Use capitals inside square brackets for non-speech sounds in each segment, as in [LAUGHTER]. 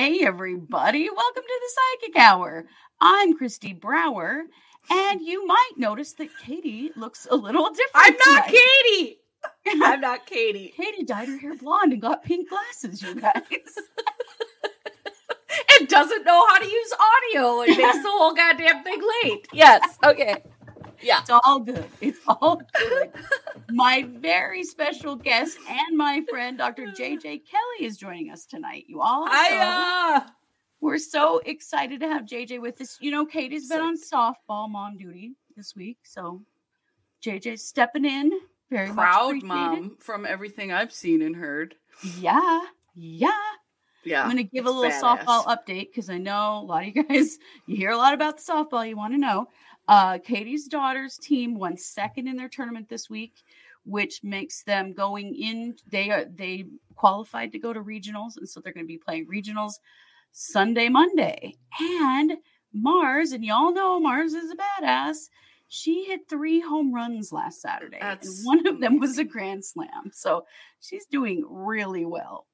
Hey, everybody. Welcome to the Psychic Hour. I'm Kristi Brower, and you might notice that Katie looks a little different. I'm not tonight. Katie. [LAUGHS] I'm not Katie. Katie dyed her hair blonde and got pink glasses, you guys. [LAUGHS] And doesn't know how to use audio and makes [LAUGHS] the whole goddamn thing late. Yes. Okay. Yeah. It's all good. It's all good. my very special guest and my friend, Dr. JJ Kelly, is joining us tonight. You all. Hiya. We're so excited to have JJ with us. You know, Katie's been on softball mom duty this week, so JJ's stepping in. Very Proud mom from everything I've seen and heard. Yeah, yeah. Yeah. I'm going to give a little badass. softball update because I know a lot of you guys, [LAUGHS] you hear a lot about the softball you want to know. Uh, Katie's daughter's team won second in their tournament this week, which makes them going in. They are they qualified to go to regionals, and so they're going to be playing regionals Sunday, Monday. And Mars, and y'all know Mars is a badass. She hit three home runs last Saturday, That's and one of them was a grand slam. So she's doing really well.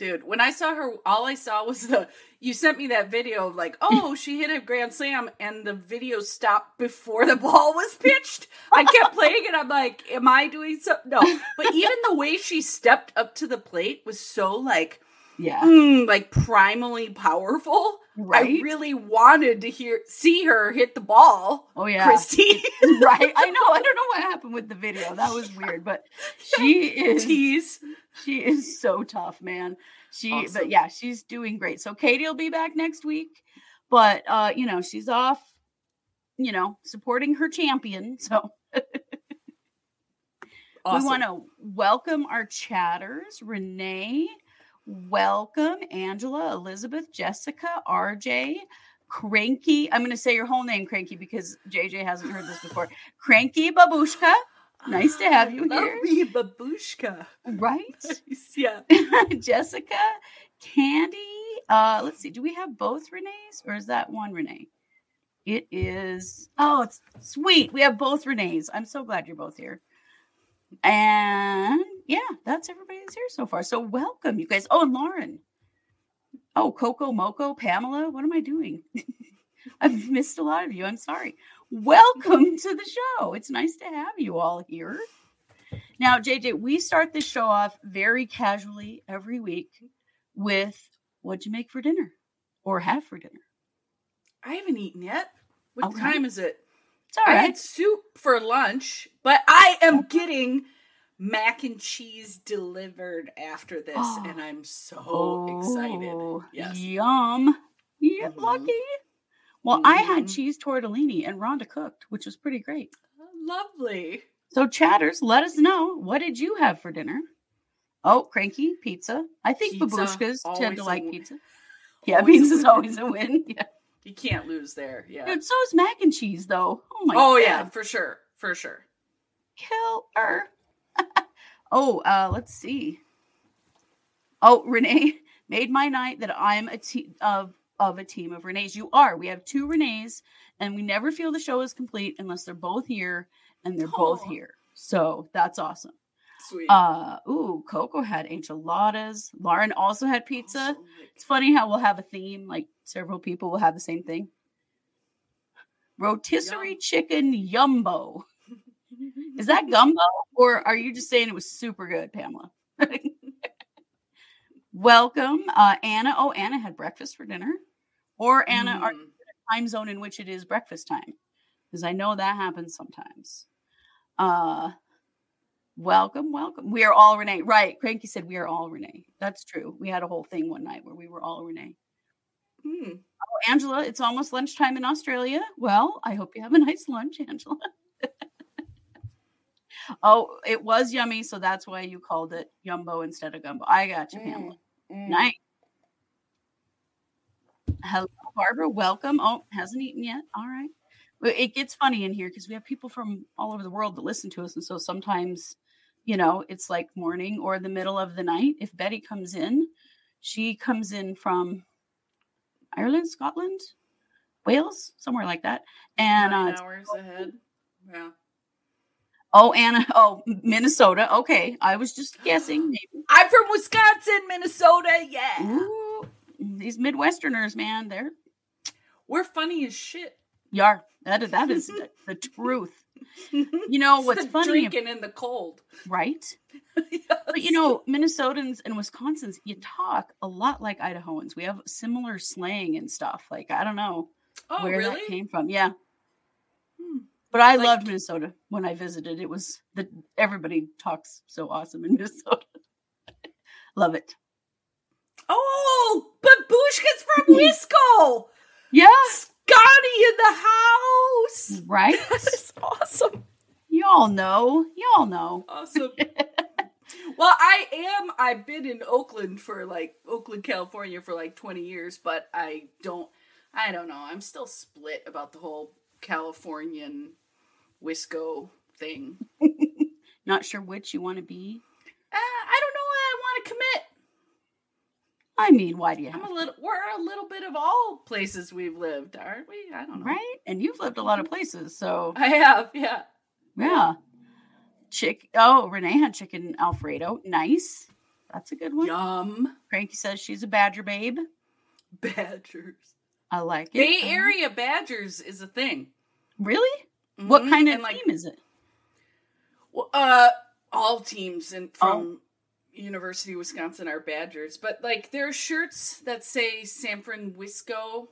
Dude, when I saw her, all I saw was the. You sent me that video of like, [LAUGHS] oh, she hit a grand slam, and the video stopped before the [LAUGHS] ball was pitched. I kept playing it. I'm like, am I doing something? No. But even the way she stepped up to the plate was so like, Yeah, mm, like primally powerful. right. I really wanted to hear see her hit the ball, oh yeah, Kristi. right. I know. I [LAUGHS] don't know what happened with the video. That was weird, but [LAUGHS] she is Tease. she is so tough, man. She but yeah, she's doing great. So Katie will be back next week, but uh, you know, she's off, you know, supporting her champion. So [LAUGHS] Awesome. we want to welcome our chatters, Renee. Welcome, Angela, Elizabeth, Jessica, RJ, Cranky. I'm going to say your whole name, Cranky, because JJ hasn't heard this before. Cranky Babushka. Nice to have you here. Lovely babushka. Right? [LAUGHS] yeah. [LAUGHS] Jessica, Candy. Uh, let's see. Do we have both Renees or is that one Renee? It is. Oh, it's sweet. We have both Renees. I'm so glad you're both here. And yeah, that's everybody that's here so far. So welcome, you guys. Oh, and Lauren. Oh, Coco Moco, Pamela. What am I doing? [LAUGHS] I've missed a lot of you. I'm sorry. Welcome to the show. It's nice to have you all here. Now, JJ, we start this show off very casually every week with what'd you make for dinner or have for dinner? I haven't eaten yet. What Okay. time is it? It's all I right. had soup for lunch, but I am oh. getting mac and cheese delivered after this, Oh. [GASPS] and I'm so excited. Oh, Yes. Yum. Yeah, Mhm. lucky. Well, I had Mhm. cheese tortellini and Rhonda cooked, which was pretty great. Lovely. So, chatters, let us know what did you have for dinner? Oh, cranky pizza. I think Pizza, babushkas tend to like win. pizza. [LAUGHS] Yeah, Always pizza's always a win. [LAUGHS] Yeah. You can't lose there. Yeah. Dude, so is mac and cheese, though. Oh my oh god. yeah, for sure, for sure. killer. Oh, uh, let's see. Oh, Renee [LAUGHS] made my night that I'm a team of of a team of Renees. You are. We have two Renees, and we never feel the show is complete unless they're both here and they're both here. So that's awesome. Sweet. Uh, ooh, Coco had enchiladas. Lauren also had pizza. It's funny how we'll have a theme, like several people will have the same thing. Rotisserie Yum. chicken yumbo. Is that gumbo, or are you just saying it was super good, Pamela? Welcome, uh, Anna. Oh, Anna had breakfast for dinner, or Anna, are Mm. you in a time zone in which it is breakfast time? Because I know that happens sometimes. Uh, welcome, welcome. We are all Renee. Right, Cranky said we are all Renee. That's true. We had a whole thing one night where we were all Renee. Mm. Oh, Angela, it's almost lunchtime in Australia. Well, I hope you have a nice lunch, Angela. Oh, it was yummy, so that's why you called it Yumbo instead of Gumbo. I got you, Pamela. Mm. Nice. Hello, Barbara. Welcome. Oh, hasn't eaten yet. All right. It gets funny in here because we have people from all over the world that listen to us. And so sometimes, you know, it's like morning or the middle of the night. If Betty comes in, she comes in from Ireland, Scotland, Wales, somewhere like that. And Nine uh, hours ahead. Yeah. Oh, Anna, oh, Minnesota. Okay. I was just guessing. Maybe. I'm from Wisconsin, Minnesota. Yeah. Ooh, mm, these Midwesterners, man, they're We're funny as shit. Yar. That that is the, [LAUGHS] the truth. You know what's funny, Drinking in the cold. right? [LAUGHS] But you know, Minnesotans and Wisconsins, you talk a lot like Idahoans. We have similar slang and stuff. Like I don't know oh, where really? that came from. Yeah. But I Like- loved Minnesota when I visited. It was the everybody talks so awesome in [LAUGHS] Minnesota. Love it. Oh, but Babushka's from [LAUGHS] Wisco. Yeah, Scotty in the house. right. [LAUGHS] That's awesome. Y'all know. Y'all know. Awesome. well, I am. I've been in Oakland for like Oakland, California for like 20 years, but I don't. I don't know. I'm still split about the whole Californian Wisco thing. [LAUGHS] Not sure which you want to be. Uh, I don't know. Why I want to commit. I mean, why do you I'm a to? little. We're a little bit of all places we've lived, aren't we? I don't know. right? And you've lived a lot of places, so I have. Yeah. yeah. Chick. Oh, Renee had chicken Alfredo. Nice. That's a good one. Yum. Cranky says she's a Badger babe. Badgers. I like it. Bay Uh, Area Badgers is a thing. Really? What Mhm. kind of And, like, team is it? Well, uh, all teams and Oh. from University of Wisconsin are Badgers, but like there are shirts that say San Francisco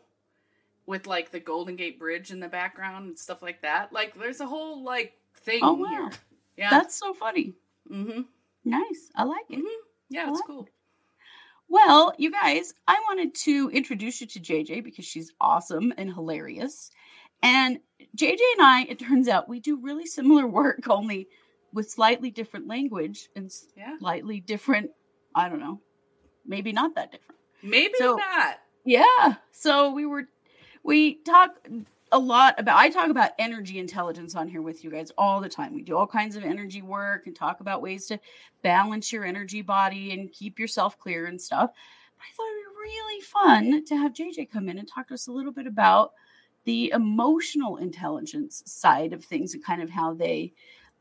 with like the Golden Gate Bridge in the background and stuff like that. Like there's a whole like thing Oh, wow. here. Yeah. That's so funny. mm-hmm. Nice. I like it. Mhm. Yeah, I it's like cool. Well, you guys, I wanted to introduce you to JJ because she's awesome and hilarious. And JJ and I, it turns out, we do really similar work, [LAUGHS] only with slightly different language and Yeah. slightly different, I don't know, maybe not that different. Maybe So- not. Yeah. So we were, we talk a lot about, I talk about energy intelligence on here with you guys all the time. We do all kinds of energy work and talk about ways to balance your energy body and keep yourself clear and stuff. But I thought it would be really fun to have JJ come in and talk to us a little bit about the emotional intelligence side of things and kind of how they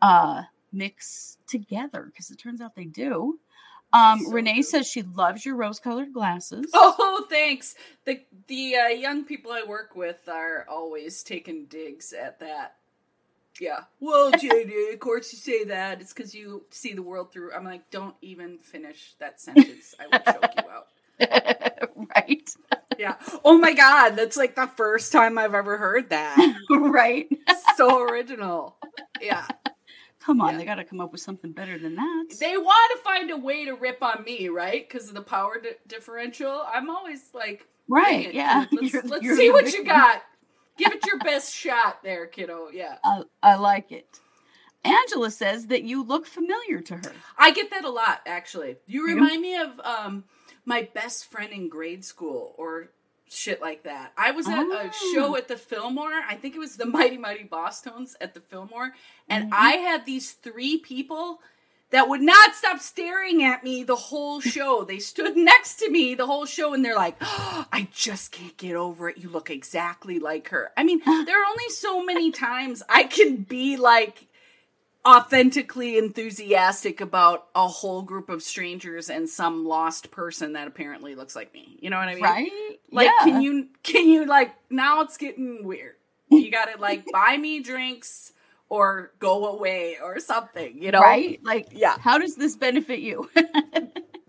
uh, mix together because it turns out they do. Um, So Renee good. says she loves your rose-colored glasses. Oh, thanks. The the uh, young people I work with are always taking digs at that. Yeah. Well, [LAUGHS] JD, of course you say that. It's because you see the world through. I'm like, don't even finish that sentence. I will choke you out. [LAUGHS] right, Yeah. Oh my God, that's like the first time I've ever heard that. [LAUGHS] right. so original. Yeah. Come on, Yeah. they got to come up with something better than that. They want to find a way to rip on me, right? Because of the power di- differential. I'm always like, right? Yeah. Let's, You're- let's you're see what you got. Give it your best shot there, kiddo. Yeah. I, I like it. Angela says that you look familiar to her. I get that a lot, actually. You remind me of um, my best friend in grade school or shit like that. I was at a Oh. show at the Fillmore. I think it was the [LAUGHS] Mighty Mighty Bosstones at the Fillmore. And Mhm. I had these three people that would not stop staring at me the whole show. They stood next to me the whole show and they're like, oh, [GASPS] I just can't get over it. You look exactly like her. I mean, [LAUGHS] there are only so many times I can be like authentically enthusiastic about a whole group of strangers and some lost person that apparently looks like me. You know what I mean? right? Like yeah. can you can you like now it's getting weird. You got to like [LAUGHS] buy me drinks or go away or something, you know? right? Like, Yeah. how does this benefit you? [LAUGHS]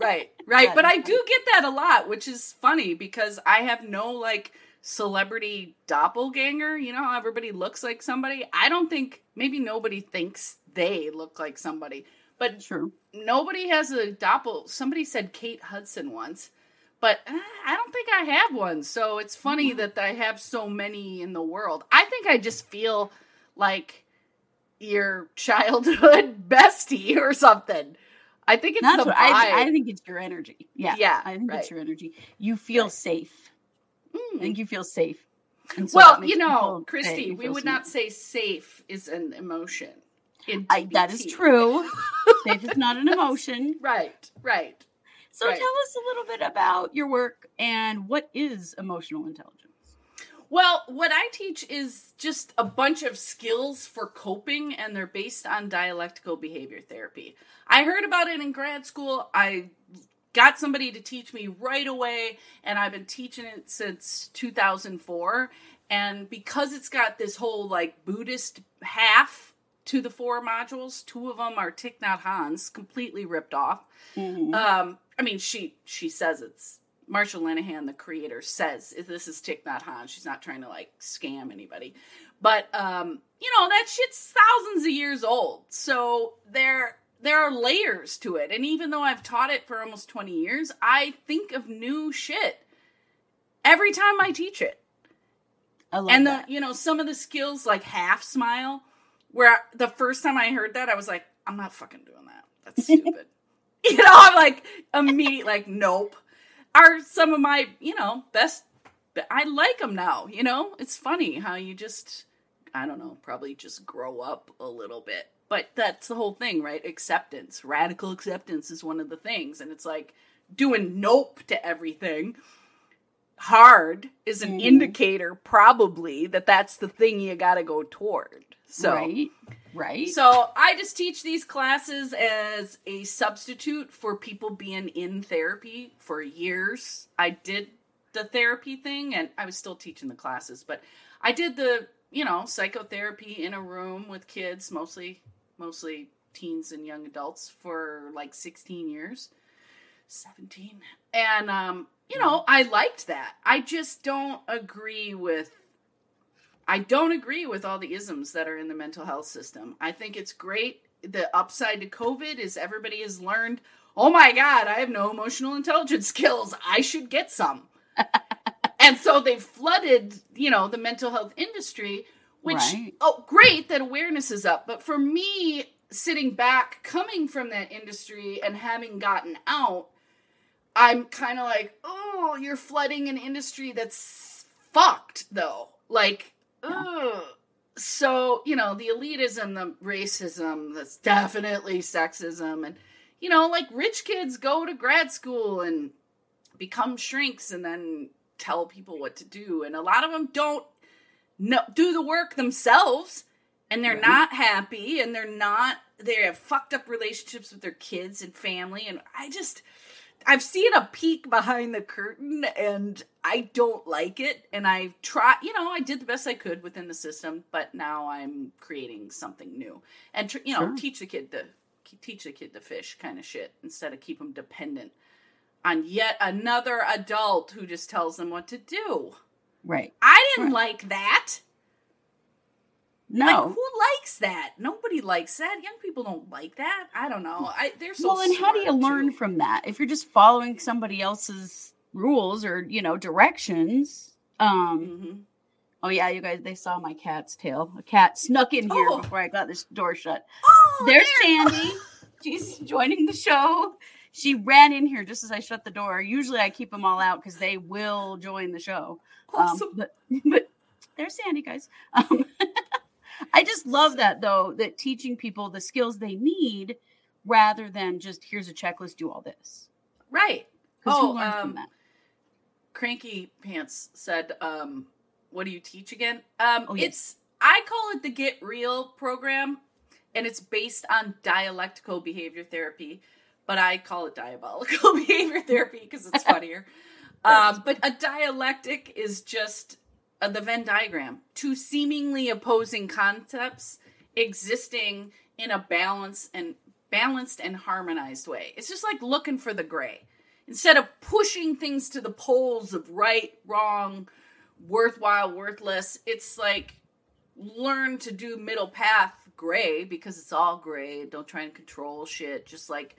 Right, right. But I do get that a lot, which is funny because I have no like celebrity doppelganger. You know how everybody looks like somebody? I don't think, maybe nobody thinks they look like somebody, but True. nobody has a doppel. Somebody said Kate Hudson once, but uh, I don't think I have one. So it's funny Mhm. that I have so many in the world. I think I just feel like your childhood [LAUGHS] bestie or something. I think it's That's the vibe. I, I think it's your energy. Yeah. Yeah, I think right. it's your energy. You feel Right. safe. I Mm. think you feel safe. So well, you know, Kristi, we would safe. not say safe is an emotion. In I, that is true. [LAUGHS] safe is not an emotion. Right, right. So Right. tell us a little bit about your work and what is emotional intelligence. Well, what I teach is just a bunch of skills for coping, and they're based on dialectical behavior therapy. I heard about it in grad school. I got somebody to teach me right away, and I've been teaching it since 2004. And because it's got this whole like Buddhist half to the four modules, two of them are Thich Nhat Hanh's, completely ripped off. Mhm. Um, I mean, she she says it's Marsha Linehan, the creator, says this is Thich Nhat Hanh. She's not trying to like scam anybody, but um, you know that shit's thousands of years old. So there there are layers to it, and even though I've taught it for almost twenty years, I think of new shit every time I teach it I love and the that. you know some of the skills like half smile where the first time i heard that i was like i'm not fucking doing that. That's stupid. [LAUGHS] You know i'm like immediate like nope. Are some of my you know best i like them now you know? It's funny how you just i don't know probably just grow up a little bit. But that's the whole thing right? Acceptance. Radical acceptance is one of the things. And it's like doing nope to everything hard is an Mhm. indicator probably that that's the thing you got to go toward so right, right. so I just teach these classes as a substitute for people being in therapy for years. I did the therapy thing and I was still teaching the classes, but I did the, you know, psychotherapy in a room with kids, mostly mostly teens and young adults for like 16 years. 17. And um, you know, I liked that. I just don't agree with I don't agree with all the isms that are in the mental health system. I think it's great. The upside to COVID is everybody has learned, oh my God, I have no emotional intelligence [LAUGHS] skills. I should get some. [LAUGHS] and so they've flooded, you know, the mental health industry, which, Right. oh, great that awareness is up. But for me, sitting back, coming from that industry and having gotten out, I'm kind of like, oh, you're flooding an industry that's fucked, though. Like, ugh. So, you know, the elitism, the racism, that's definitely sexism. And, you know, like rich kids go to grad school and become shrinks and then tell people what to do. And a lot of them don't know, do the work themselves and they're Right. not happy and they're not, they have fucked up relationships with their kids and family. And I just, I've seen a peek behind the curtain and I don't like it. And I try, you know, I did the best I could within the system, but now I'm creating something new and, tr- you know, Sure. teach the kid to teach the kid to fish kind of shit instead of keep them dependent on yet another adult who just tells them what to do. right. I didn't Right. like that. No. Like, who likes that? Nobody likes that. Young people don't like that. I don't know. I they're so. well, and how do you smart, learn from that? If you're just following somebody else's rules or you know directions, um, Mhm. Oh yeah, you guys, they saw my cat's tail. A cat snuck in here Oh. before I got this door shut. Oh, There's there- Sandy. She's joining the show. She ran in here just as I shut the door. Usually I keep them all out because they will join the show. Um, Awesome. but [LAUGHS] but there's Sandy, guys. Um, I just love that though, that teaching people the skills they need rather than just here's a checklist, do all this. Right. Oh, um, from that? Cranky Pants said, um, what do you teach again? Um, Oh, yes. it's I call it the Get Real program, and it's based on dialectical behavior therapy, but I call it diabolical [LAUGHS] behavior therapy because it's [LAUGHS] funnier. um, but a dialectic is just uh, the Venn diagram, two seemingly opposing concepts existing in a balance and balanced and harmonized way. It's just like looking for the gray. Instead of pushing things to the poles of right, wrong, worthwhile, worthless, it's like learn to do middle path gray because it's all gray. Don't try and control shit. Just like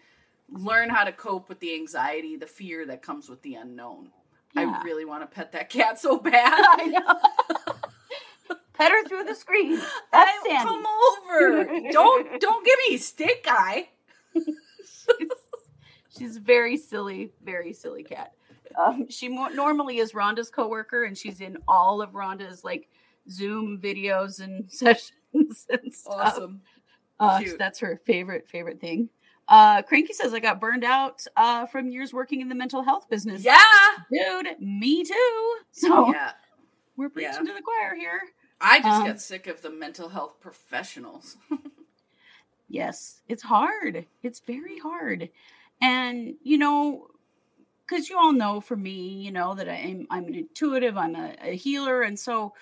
learn how to cope with the anxiety, the fear that comes with the unknown. Yeah. I really want to pet that cat so bad. [LAUGHS] I know. [LAUGHS] Pet her through the screen. That's I Sandy. come over. don't don't give me stick eye. She's a very silly, very silly cat. Um, she mo- normally is Rhonda's coworker, and she's in all of Rhonda's like Zoom videos and [LAUGHS] sessions and stuff. Awesome. Uh, Cute. that's her favorite favorite thing. Uh, Cranky says I got burned out uh, from years working in the mental health business. Yeah. dude, me too. [LAUGHS] So Yeah. we're preaching Yeah. to the choir here. I just Um, got sick of the mental health professionals. [LAUGHS] Yes, it's hard. It's very hard. And, you know, because you all know for me, you know, that I'm I'm an intuitive, I'm a, a healer, and so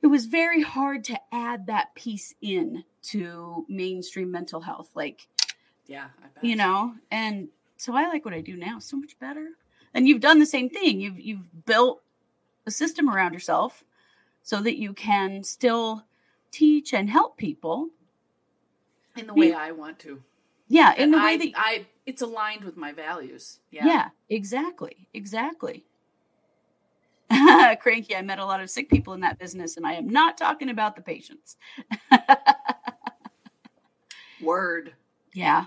it was very hard to add that piece in to mainstream mental health. Like, yeah, I bet. you know, and so I like what I do now so much better. And you've done the same thing. You've you've built a system around yourself so that you can still teach and help people. in the way I want to. Yeah, in And the way I, that I it's aligned with my values. Yeah. Yeah. exactly. Exactly. [LAUGHS] Cranky, I met a lot of sick people in that business, and I am not talking about the patients. [LAUGHS] Word. yeah.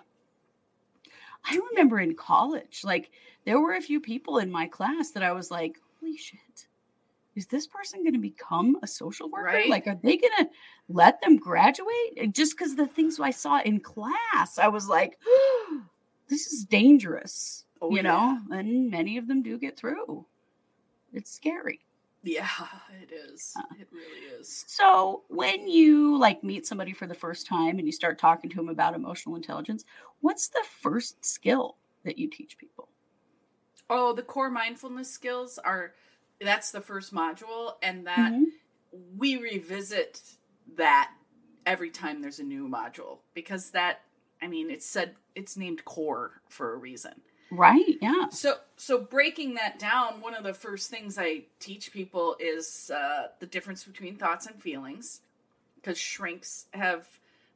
I remember in college, like, there were a few people in my class that I was like, holy shit, is this person going to become a social worker? Right. Like, are they going to let them graduate? Just because the things I saw in class, I was like, [GASPS] this is dangerous. Oh, you yeah. know, and many of them do get through. It's scary. Yeah, it is. Uh. It really is. So, when you like meet somebody for the first time and you start talking to them about emotional intelligence, what's the first skill that you teach people? Oh, the core mindfulness skills are that's the first module and that Mhm. we revisit that every time there's a new module because that I mean it's said it's named core for a reason. Right? Yeah. So so breaking that down, one of the first things I teach people is uh, the difference between thoughts and feelings, because shrinks have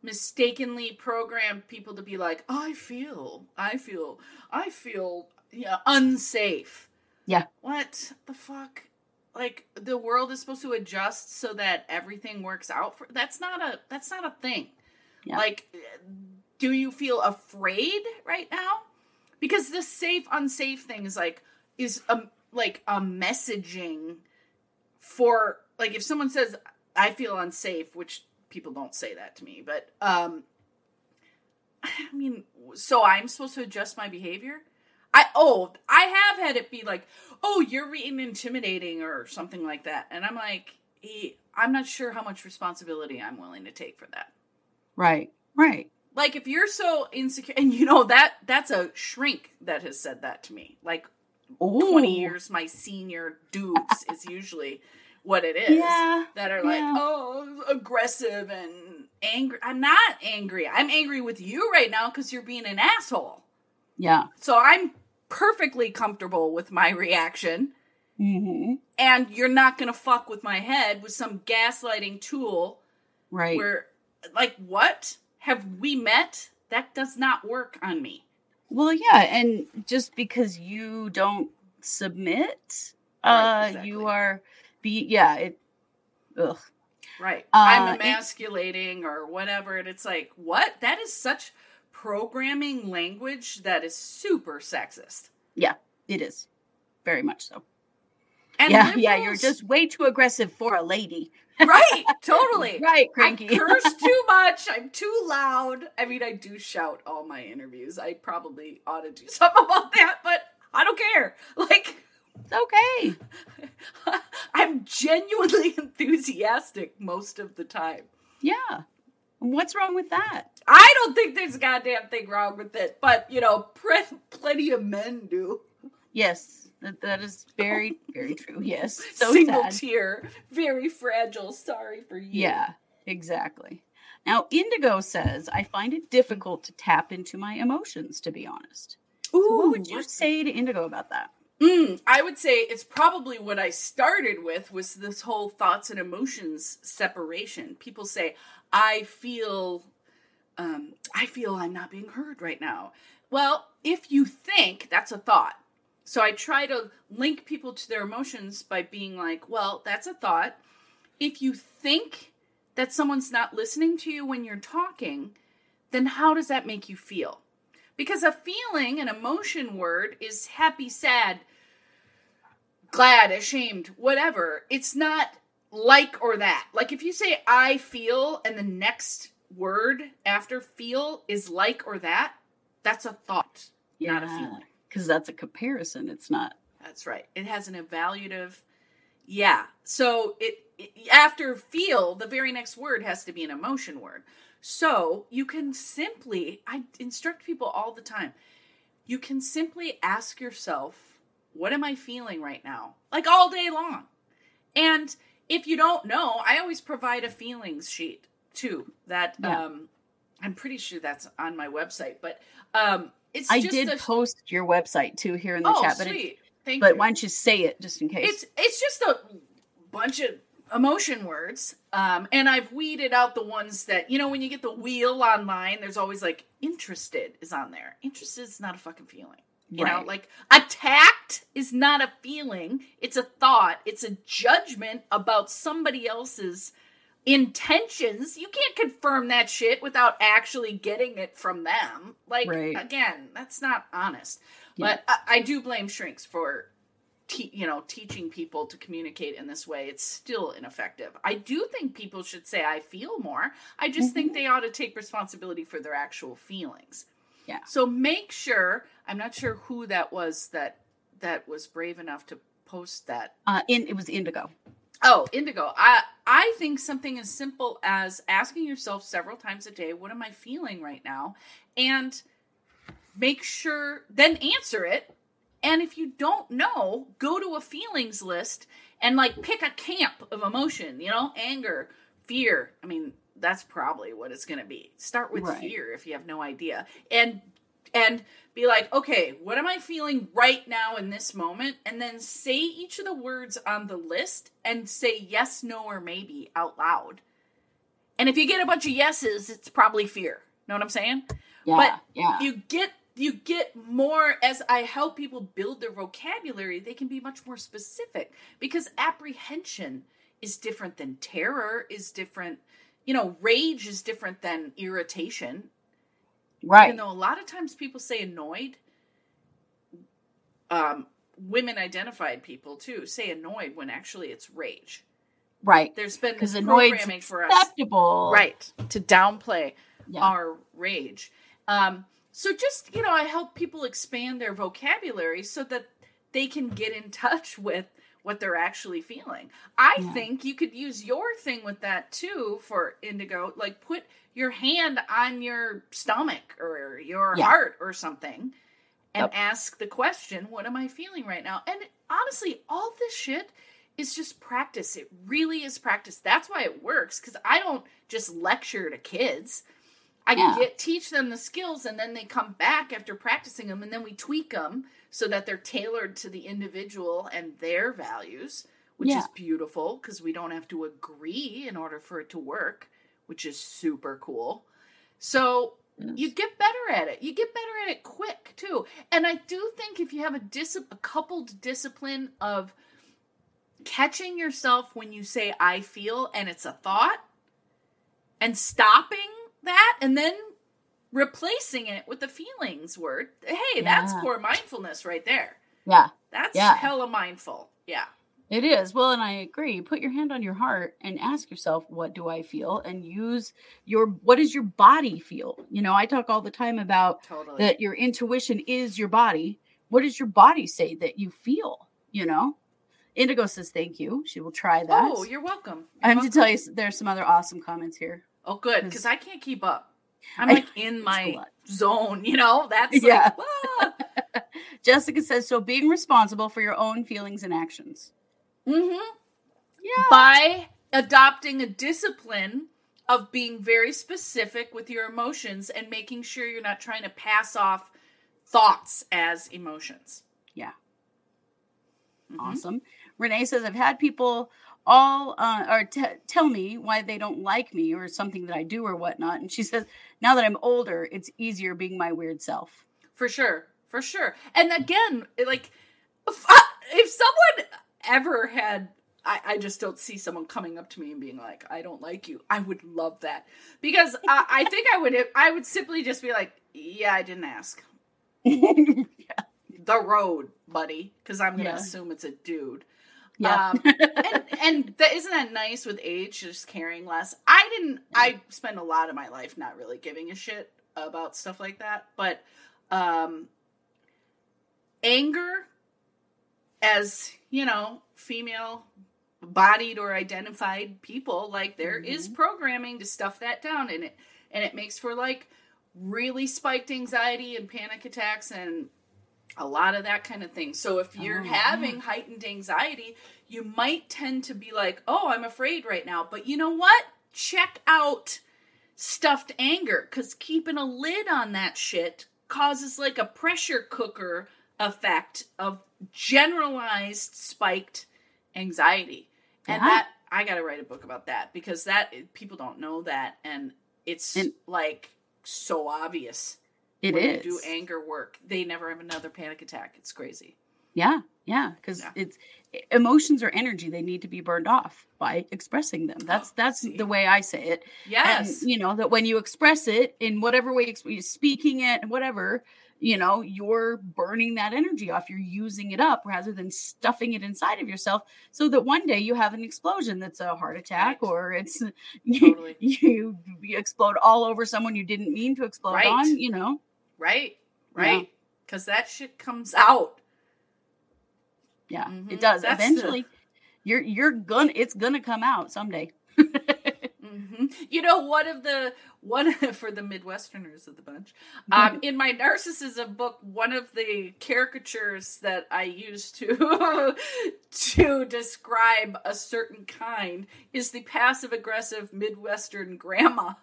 mistakenly programmed people to be like, I feel, I feel, I feel, yeah, unsafe. Yeah. What the fuck? Like the world is supposed to adjust so that everything works out for. That's not a. That's not a thing. Yeah. Like, do you feel afraid right now? Because the safe unsafe thing is like is a like a messaging for like if someone says i feel unsafe which people don't say that to me but um i mean so i'm supposed to adjust my behavior i oh i have had it be like oh you're being intimidating or something like that and i'm like i'm not sure how much responsibility i'm willing to take for that Right. Right. Like if you're so insecure and you know that that's a shrink that has said that to me like 20 years my senior dudes [LAUGHS] is usually what it is Yeah. that are like yeah. oh aggressive and angry i'm not angry i'm angry with you right now because you're being an asshole Yeah. so i'm perfectly comfortable with my reaction hmm and you're not gonna fuck with my head with some gaslighting tool Right. where like what have we met that does not work on me Well, yeah, and just because you don't submit, Right, uh, exactly. you are be yeah, it ugh. Right. Uh, I'm it- emasculating or whatever. And it's like, what? That is such programming language that is super sexist. Yeah, it is. Very much so. And yeah, [LAUGHS] yeah, you're just way too aggressive for a lady. Right, totally. Right, cranky. I [LAUGHS] curse too much. I'm too loud. I mean, I do shout all my interviews. I probably ought to do [LAUGHS] something about that, but I don't care. [LAUGHS] Like, it's okay. I'm genuinely enthusiastic most of the time. Yeah. What's wrong with that? I don't think there's a goddamn thing wrong with it, but you know, plenty of men do. Yes, that, that is very, very true. Yes. [LAUGHS] So Single sad. tier, very fragile. Sorry for you. Yeah, exactly. Now, Indigo says, I find it difficult to tap into my emotions, to be honest. Ooh, So what would you say to Indigo about that? Mm, I would say it's probably what I started with was this whole thoughts and emotions separation. People say, "I feel, um, I feel I'm not being heard right now." Well, if you think that's a thought, so I try to link people to their emotions by being like, "Well, that's a thought." if you think that someone's not listening to you when you're talking, then how does that make you feel? Because a feeling, an emotion word, is happy, sad, glad, ashamed, whatever. It's not like or that. Like if you say I feel and the next word after feel is like or that, that's a thought, not a feeling. Because that's a comparison. It's not. That's right. It has an evaluative. Yeah. So it, it after feel, the very next word has to be an emotion word. So you can simply, I instruct people all the time. You can simply ask yourself, what am I feeling right now? Like all day long. And if you don't know, I always provide a feelings sheet too. That Yeah. um I'm pretty sure that's on my website, but um it's I did a, post your website too here in the oh, chat, but it. But you. why don't you say it just in case? It's it's just a bunch of emotion words, um, and I've weeded out the ones that you know when you get the wheel online. There's always like interested is on there. Interested is not a fucking feeling. You know, like attacked is not a feeling. It's a thought. It's a judgment about somebody else's intentions. You can't confirm that shit without actually getting it from them. Like Right. again, that's not honest. Yeah. But I, I do blame shrinks for te- you know teaching people to communicate in this way it's still ineffective i do think people should say i feel more i just think they ought to take responsibility for their actual feelings Yeah. so make sure i'm not sure who that was that that was brave enough to post that uh, in it was indigo. Oh, indigo. I I think something as simple as asking yourself several times a day, what am I feeling right now? And make sure then answer it. And if you don't know, go to a feelings list and like pick a camp of emotion, you know, anger, fear. I mean, that's probably what it's going to be. Start with Right. fear if you have no idea. And and be like, okay, what am I feeling right now in this moment? And then say each of the words on the list and say yes, no, or maybe out loud. And if you get a bunch of yeses, it's probably fear. Know what I'm saying? Yeah, But yeah, You get you get more as I help people build their vocabulary, they can be much more specific because apprehension is different than terror is different. You know, rage is different than irritation right. even though a lot of times people say annoyed um women identified people too say annoyed when actually it's rage right. there's been Because this programming for us acceptable. right to downplay Yeah. our rage um so just you know i help people expand their vocabulary so that they can get in touch with what they're actually feeling i Yeah. think you could use your thing with that too for indigo like put your hand on your stomach or your Yeah. heart or something and Yep. ask the question what am i feeling right now and honestly all this shit is just practice it really is practice that's why it works because i don't just lecture to kids I Yeah. get teach them the skills and then they come back after practicing them and then we tweak them so that they're tailored to the individual and their values, which Yeah. is beautiful because we don't have to agree in order for it to work, which is super cool. So you get better at it. You get better at it quick too. And I do think if you have a dis- a coupled discipline of catching yourself when you say I feel and it's a thought and stopping that and then replacing it with the feelings word. Hey, that's core mindfulness right there. Yeah, That's Yeah. hella mindful. Yeah. It is. Well, and I agree. Put your hand on your heart and ask yourself, what do I feel? And use your, what does your body feel? You know, I talk all the time about Totally. that your intuition is your body. What does your body say that you feel? You know, Indigo says thank you. She will try that. oh, you're welcome. I have You're to tell welcome. you, there's some other awesome comments here. Oh, good, Cause- because I can't keep up. I'm I- like [LAUGHS] in my zone, you know? That's Yeah. like, ah. [LAUGHS] Jessica says, so being responsible for your own feelings and actions. Mm-hmm. Yeah. by adopting a discipline of being very specific with your emotions and making sure you're not trying to pass off thoughts as emotions. Yeah. Mhm. Awesome. Renee says, I've had people all uh, or t- tell me why they don't like me or something that I do or whatnot. And she says, now that I'm older, it's easier being my weird self. For sure. For sure. And again, like if, I- if someone ever had I, I just don't see someone coming up to me and being like, "I don't like you." I would love that because I, I think I would. I would simply just be like, "Yeah, I didn't ask." [LAUGHS] yeah. The road, buddy, because I'm gonna Yeah. assume it's a dude. Yeah. Um, and and that isn't that nice with age, just caring less. I didn't. I spent a lot of my life not really giving a shit about stuff like that, but um, anger, as you know, female bodied or identified people, like there mm-hmm. is programming to stuff that down in it, and it makes for like really spiked anxiety and panic attacks and a lot of that kind of thing. So if you're Oh, having heightened anxiety, you might tend to be like, "Oh, I'm afraid right now." But you know what? Check out stuffed anger cuz keeping a lid on that shit causes like a pressure cooker effect of generalized spiked anxiety. And Yeah. that I got to write a book about that because that people don't know that and it's And- like so obvious It when is. you do anger work, they never have another panic attack. It's crazy. Yeah, yeah, because Yeah. it's emotions or energy. They need to be burned off by expressing them. That's oh, that's see. the way I say it. Yes. And you know that when you express it in whatever way, you're speaking it, whatever, you know, you're burning that energy off. You're using it up rather than stuffing it inside of yourself, so that one day you have an explosion that's a heart attack, Right. or it's [LAUGHS] Totally. you, you explode all over someone you didn't mean to explode Right. on. You know, right. Right. Because that shit comes out. yeah, Mhm. it does. That's the- Eventually, you're you're gonna it's gonna come out someday. [LAUGHS] [LAUGHS] You know, one of the one [LAUGHS] for the Midwesterners of the bunch. Um, [LAUGHS] in my narcissism book, one of the caricatures that I use to to describe a certain kind is the passive aggressive Midwestern grandma.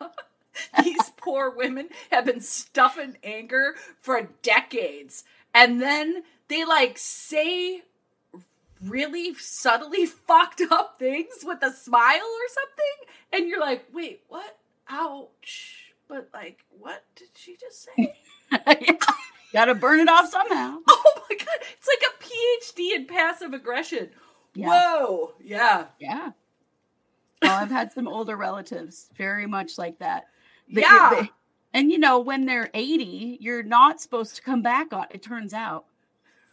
These poor women have been stuffing anger for decades, and then they like say really subtly [LAUGHS] fucked up things with a smile or something and you're like wait what ouch but like what did she just say [LAUGHS] Gotta burn it off somehow. [LAUGHS] oh my god it's like a phd in passive aggression Yeah. whoa yeah Yeah. Oh, I've had some older relatives very much like that. Yeah. and you know, when they're 80, you're not supposed to come back on it turns out.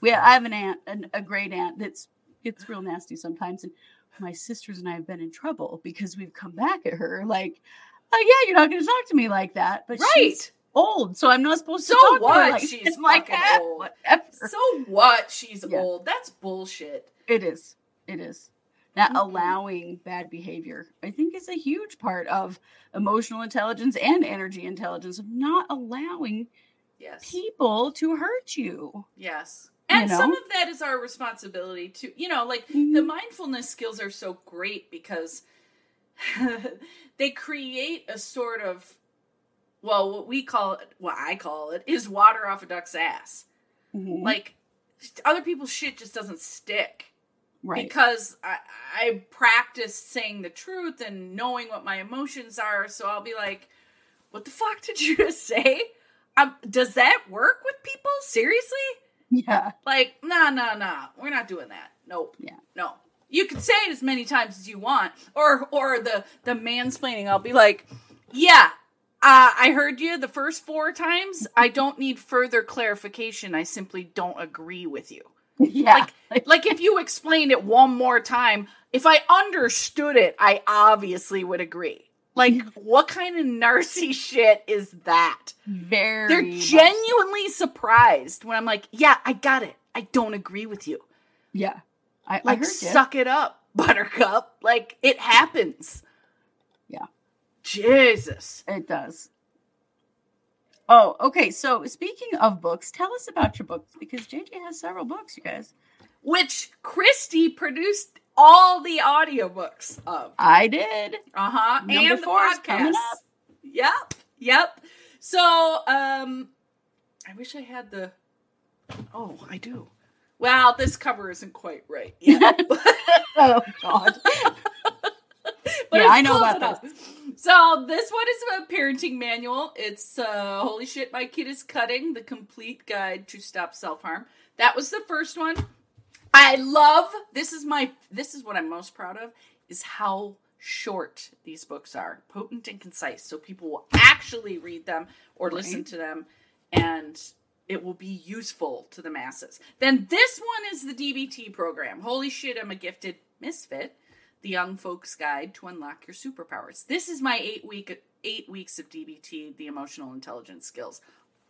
We I have an aunt, an, a great aunt that's gets real nasty sometimes. And my sisters and I have been in trouble because we've come back at her like, oh yeah, you're not gonna talk to me like that. But she's right old, so I'm not supposed to So talk to her what? like, She's [LAUGHS] like that. old. Whatever. so what she's Yeah. old that's bullshit It is. It is. That Mhm. allowing bad behavior, I think, is a huge part of emotional intelligence and energy intelligence of not allowing yes people to hurt you. yes You and some of that is our responsibility to you know like the Mhm. mindfulness skills are so great because [LAUGHS] they create a sort of well what we call it what i call it is water off a duck's ass Mhm. like other people's shit just doesn't stick right. because I, I practice saying the truth and knowing what my emotions are so i'll be like what the fuck did [LAUGHS] you just say um, does that work with people seriously yeah. like, nah, nah, nah. We're not doing that. Nope. Yeah. No. You can say it as many times as you want, or or the the mansplaining. I'll be like, yeah, uh, I heard you the first four times. I don't need further clarification. I simply don't agree with you. [LAUGHS] Yeah. Like if you explained it one more time, if I understood it, I obviously would agree. Like, what kind of narcy shit is that? very. They're genuinely surprised when I'm like, yeah, I got it. I don't agree with you. Yeah. I, I Like, you. suck it up, [LAUGHS] buttercup. Like, it happens. Yeah. Jesus. It does. Oh, okay. So speaking of books, tell us about your books because JJ has several books, you guys. Which Kristi produced all the audiobooks of. I did. Uh huh. And the podcast. Yep. Yep. So, um, I wish I had the. Oh, I do. Well, this cover isn't quite right [LAUGHS] yet. Oh God. [LAUGHS] but Yeah, I know about enough. So this one is a parenting manual. It's uh, holy shit, my kid is cutting the complete guide to stop self harm. That was the first one. I love this is my this is what I'm most proud of is how short these books are. Potent and concise so people will actually read them or listen Right. to them and it will be useful to the masses. Then this one is the DBT program. Holy shit, I'm a gifted misfit. The Young Folks Guide to Unlock Your Superpowers. This is my 8 week 8 weeks of DBT, the emotional intelligence skills.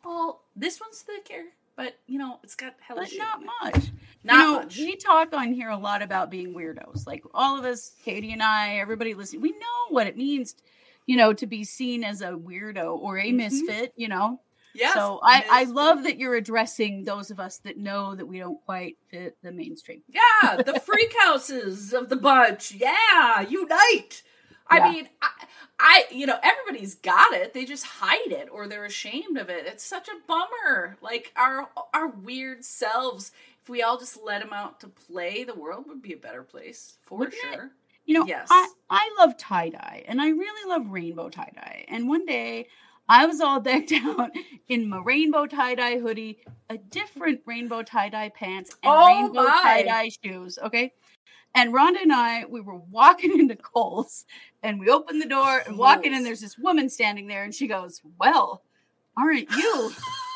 Well, this one's the care, but you know, it's got hella but shit not much. Not you know, much. we talk on here a lot about being weirdos. Like all of us, Katie and I, everybody listening, we know what it means, you know, to be seen as a weirdo or a Mhm. misfit, you know. Yes, so I, I love that you're addressing those of us that know that we don't quite fit the mainstream. Yeah, the [LAUGHS] freak houses of the bunch. Yeah, unite. I Yeah. mean, I, I, you know, everybody's got it. They just hide it or they're ashamed of it. It's such a bummer. Like our our weird selves. If we all just let them out to play, the world would be a better place for Wouldn't it? sure. You know, Yes. I, I love tie dye and I really love rainbow tie dye. And one day I was all [LAUGHS] decked out in my rainbow tie dye hoodie, a different rainbow tie dye pants, and Oh rainbow tie dye shoes. Okay. And Rhonda and I, we were walking [LAUGHS] into Kohl's and we opened the door and walking in, Kohl's. there's this woman standing there and she goes, Well, aren't you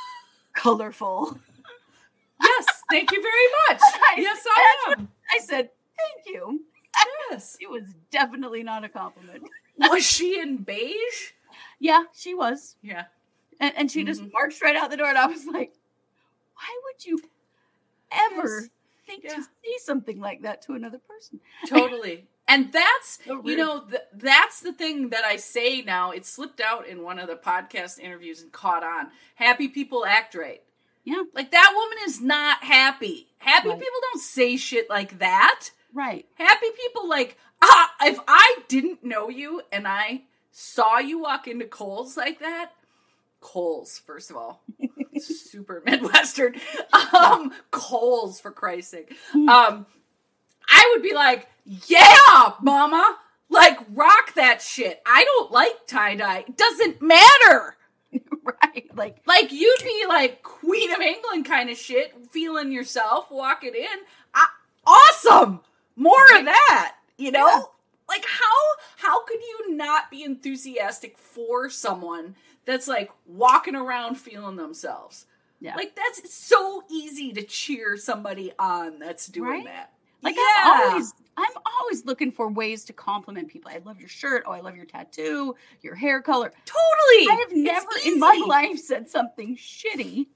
[LAUGHS] colorful? Yes, thank you very much. [LAUGHS] I- yes, I am. I said, Thank you. Yes. It was definitely not a compliment. Was she in beige? Yeah, she was. Yeah. And, and she just Mhm. marched right out the door, and I was like, why would you ever Yes. Think Yeah. to say something like that to another person? totally [LAUGHS] and that's So you know th- that's the thing that i say now it slipped out in one of the podcast interviews and caught on happy people act right Yeah. like that woman is not happy happy Right. people don't say shit like that Right. happy people like ah, if i didn't know you and i saw you walk into Kohl's like that Kohl's first of all [LAUGHS] super midwestern [LAUGHS] um Kohl's for christ's sake um I would be like, yeah, mama, like rock that shit. I don't like tie dye. It doesn't matter. [LAUGHS] right. Like, Like you'd be like Queen of England kind of shit, feeling yourself, walking in. I, awesome. More of that, you know? Yeah. Like how how could you not be enthusiastic for someone that's like walking around feeling themselves? yeah. Like that's so easy to cheer somebody on that's doing Right? that. Like yeah. I'm always I'm always looking for ways to compliment people. I love your shirt. Oh, I love your tattoo, your hair color. totally. I have never in my life said something shitty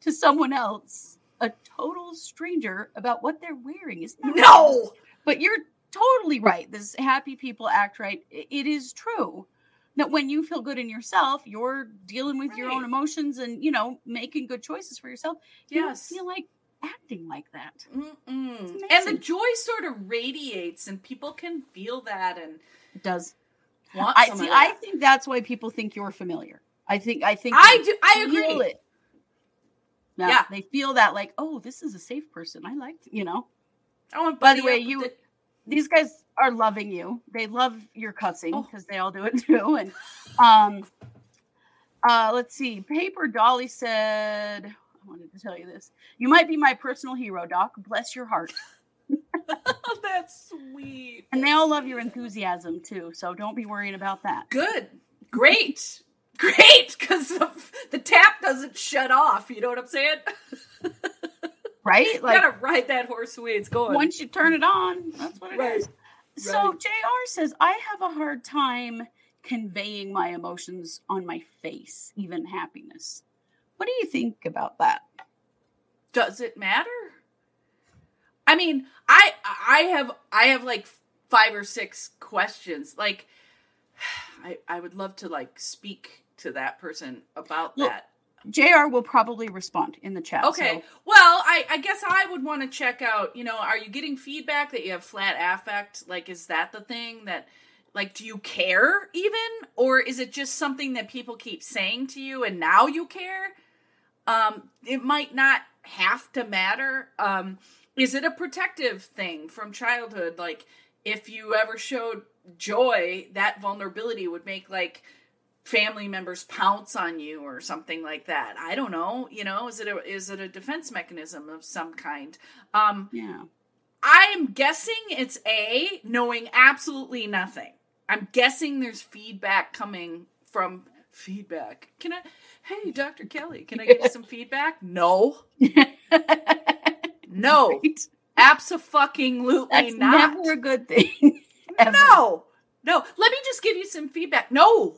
to someone else, a total stranger, about what they're wearing. Isn't that No. But you're totally right. This happy people act right. It is true that when you feel good in yourself, you're dealing with your own emotions and you know making good choices for yourself. You Yes. feel like acting like that. And the joy sort of radiates, and people can feel that and It does. want I see. I think that's why people think you're familiar. I think. I think. I do. I agree. It. Yeah, Yeah. they feel that like, oh, this is a safe person. I like, you know. Want By the way, you with these guys are loving you. They love your cussing Oh. because they all do it [LAUGHS] too. And um, uh, let's see. Paper Dolly said, I wanted to tell you this. You might be my personal hero, Doc. Bless your heart. Oh, [LAUGHS] [LAUGHS] that's sweet. And they all love your enthusiasm too. So don't be worrying about that. Good. Great. Great. Because the, the tap doesn't shut off. You know what I'm saying? Right? you gotta ride that horse way it's going. once you turn it on, that's what it is. So JR says, I have a hard time conveying my emotions on my face, even happiness. What do you think about that? does it matter i mean i i have i have like five or six questions like [SIGHS] i i would love to like speak to that person about Well, that JR will probably respond in the chat. okay so- well i i guess i would want to check out you know are you getting feedback that you have flat affect? Like is that the thing that like do you care even? Or is it just something that people keep saying to you and now you care? Um it might not have to matter. Um is it a protective thing from childhood? Like if you ever showed joy that vulnerability would make like family members pounce on you or something like that i don't know you know is it a is it a defense mechanism of some kind um yeah. I'm guessing it's A, knowing absolutely nothing. I'm guessing there's feedback coming from feedback. Can I, hey, Dr. Kelly, can I get you some feedback? No. [LAUGHS] No. Right? Absolutely That's not. never a good thing. [LAUGHS] ever. No. No. Let me just give you some feedback. No.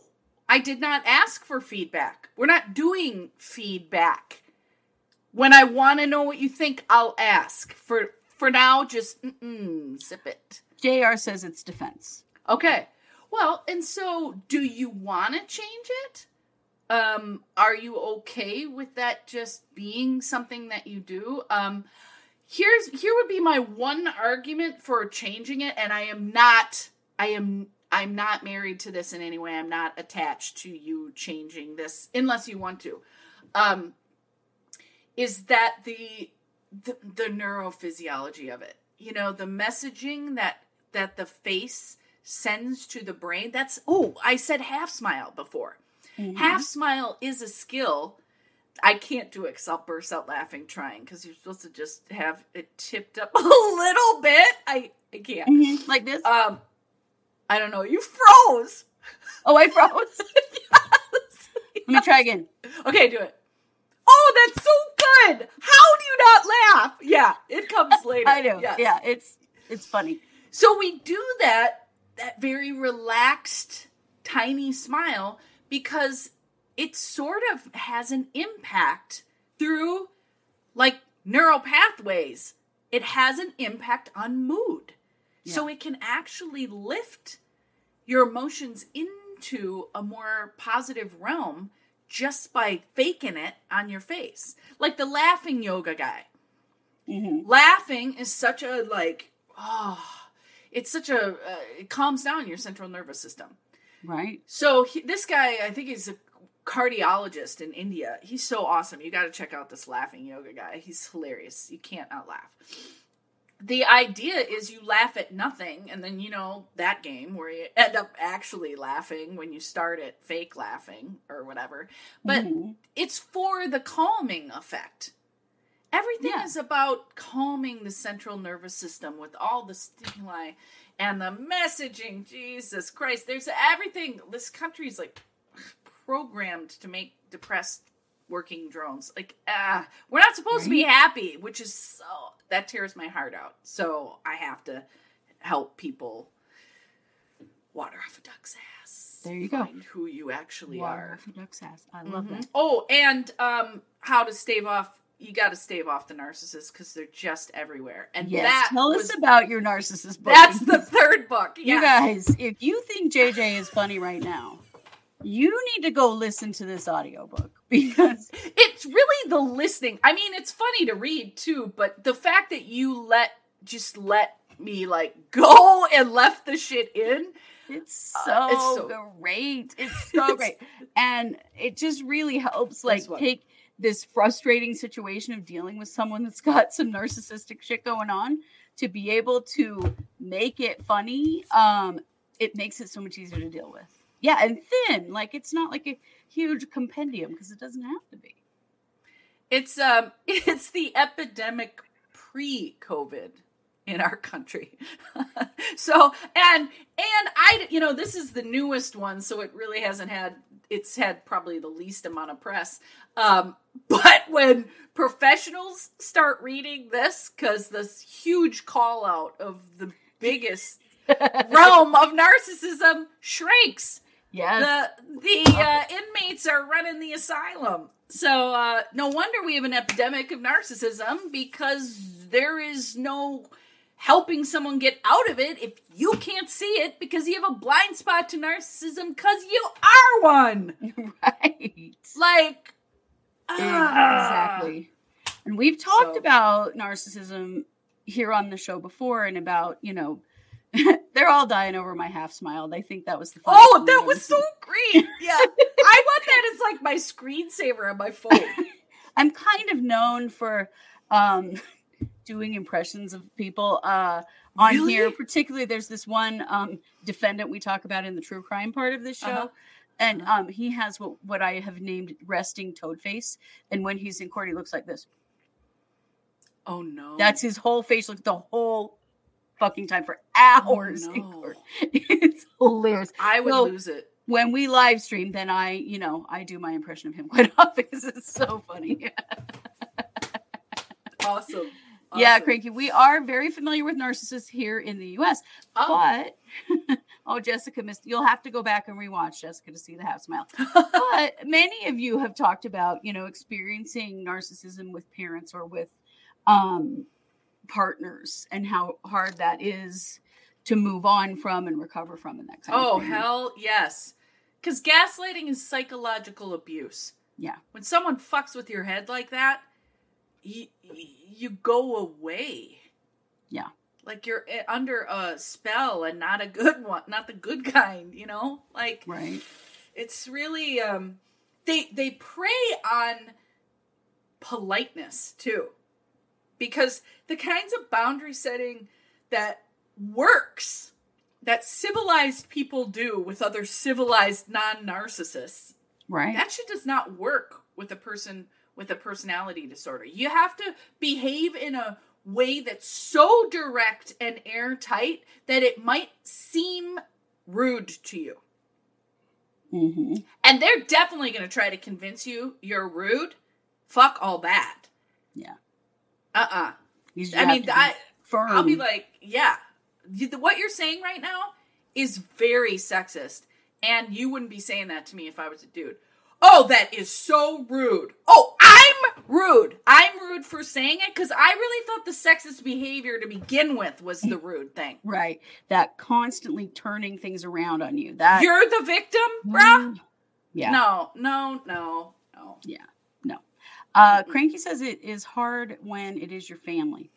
I did not ask for feedback. We're not doing feedback. When I want to know what you think, I'll ask. For for now, just zip it. JR says it's defense. Okay. Well, and so do you want to change it? Um, are you okay with that just being something that you do? Um, here's here would be my one argument for changing it, and I am not I am I'm not married to this in any way. I'm not attached to you changing this unless you want to. Um, is that the the, the neurophysiology of it? You know, the messaging that that the face sends to the brain. That's oh, I said half smile before. Mm-hmm. Half smile is a skill. I can't do it because I'll burst out laughing trying because you're supposed to just have it tipped up [LAUGHS] a little bit. I, I can't. Mhm. Like this. Um, I don't know. You froze. oh, I froze. [LAUGHS] Let me try again. Okay, do it. Oh, that's so good. How do you not laugh? Yeah, it comes [LAUGHS] later. I know. Yes. Yeah, it's it's funny. So we do that that very relaxed tiny smile because it sort of has an impact through like neural pathways. It has an impact on mood. So it can actually lift your emotions into a more positive realm just by faking it on your face. Like the laughing yoga guy. Mhm. laughing is such a like oh it's such a uh, it calms down your central nervous system. Right. so he, this guy i think he's a cardiologist in india. He's so awesome. You got to check out this laughing yoga guy. He's hilarious. You can't not laugh the idea is you laugh at nothing and then you know that game where you end up actually laughing when you start it fake laughing or whatever but Mhm. it's for the calming effect. Everything Yeah. is about calming the central nervous system with all the stimuli and the messaging. Jesus Christ, there's everything. This country is like programmed to make depressed working drones. Like, ah, we're not supposed to be happy, which is so that tears my heart out. So I have to help people water off a duck's ass. There you go. Who you actually are. Water are. off a duck's ass. I love Mhm. that. Oh, and um, how to stave off? You got to stave off the narcissists because they're just everywhere. And Yes. that Tell was, us about your narcissist [LAUGHS] book. that's the third book. You guys, if you think JJ is funny right now, you need to go listen to this audiobook because [LAUGHS] It's really the listening. I mean, it's funny to read too, but the fact that you let just let me like [LAUGHS] go and left the shit in. it's so, Uh, it's so- great. It's so [LAUGHS] great. And it just really helps like take this frustrating situation of dealing with someone that's got some narcissistic shit going on to be able to make it funny. Um, it makes it so much easier to deal with. Yeah, and thin. Like it's not like a huge compendium because it doesn't have to be. It's um, [LAUGHS] it's the epidemic pre-COVID in our country. [LAUGHS] so and and I, you know, this is the newest one, so it really hasn't had. It's had probably the least amount of press. Um, [LAUGHS] but when professionals start reading this, because this huge call out of the biggest realm of narcissism shrinks Yes. the the uh, inmates are running the asylum. So uh, no wonder we have an epidemic of narcissism because there is no helping someone get out of it if you can't see it because you have a blind spot to narcissism because you are one. [LAUGHS] right. Like ah. Exactly. And we've talked So- about narcissism here on the show before and about, you know, [LAUGHS] they're all dying over my half smile. They think that was the Oh, that was so [LAUGHS] great. Yeah. I want that as like my screensaver on my phone. [LAUGHS] I'm kind of known for um doing impressions of people uh on Really? here. Particularly there's this one um defendant we talk about in the true crime part of this show. Uh-huh. And um he has what, what I have named resting toad face. And when he's in court, he looks like this. Oh no. That's his whole facial the whole fucking time for hours. Oh, in no. court. [LAUGHS] It's hilarious. I would Well, lose it. When we live stream, then I, you know, I do my impression of him [LAUGHS] quite often because it's so funny. [LAUGHS] Awesome. Yeah, Cranky, we are very familiar with narcissists here in the US. Oh. But oh, Jessica missed. You'll have to go back and rewatch Jessica to see the half smile. But many of you have talked about, you know, experiencing narcissism with parents or with um, partners and how hard that is to move on from and recover from and that kind oh of thing. hell yes. Because gaslighting is psychological abuse. Yeah. When someone fucks with your head like that, you, you go away. Yeah. Like you're eh, under a spell and not a good [LAUGHS] one, not the good kind, you know? Like Right. it's really um they they prey on politeness too. Because the kinds of boundary setting that works that civilized people do with other civilized non-narcissists Right. that shit does not work with a person with a personality disorder. You have to behave in a way that's so direct and airtight that it might seem rude to you. hmm And they're definitely going to try to convince you you're rude. Fuck all that. Yeah. Uh-uh. You just I mean, I firm. I'll be like, yeah. What you're saying right now is very sexist. And you wouldn't be saying that to me if I was a dude. Oh, that is so rude. Oh, I'm rude. I'm rude for saying it because I really thought the sexist behavior to begin with was the rude thing. [LAUGHS] right. That constantly turning things around on you. That You're the victim, mm. bruh? Yeah. No, no, no, no. Uh, Cranky says it is hard when it is your family.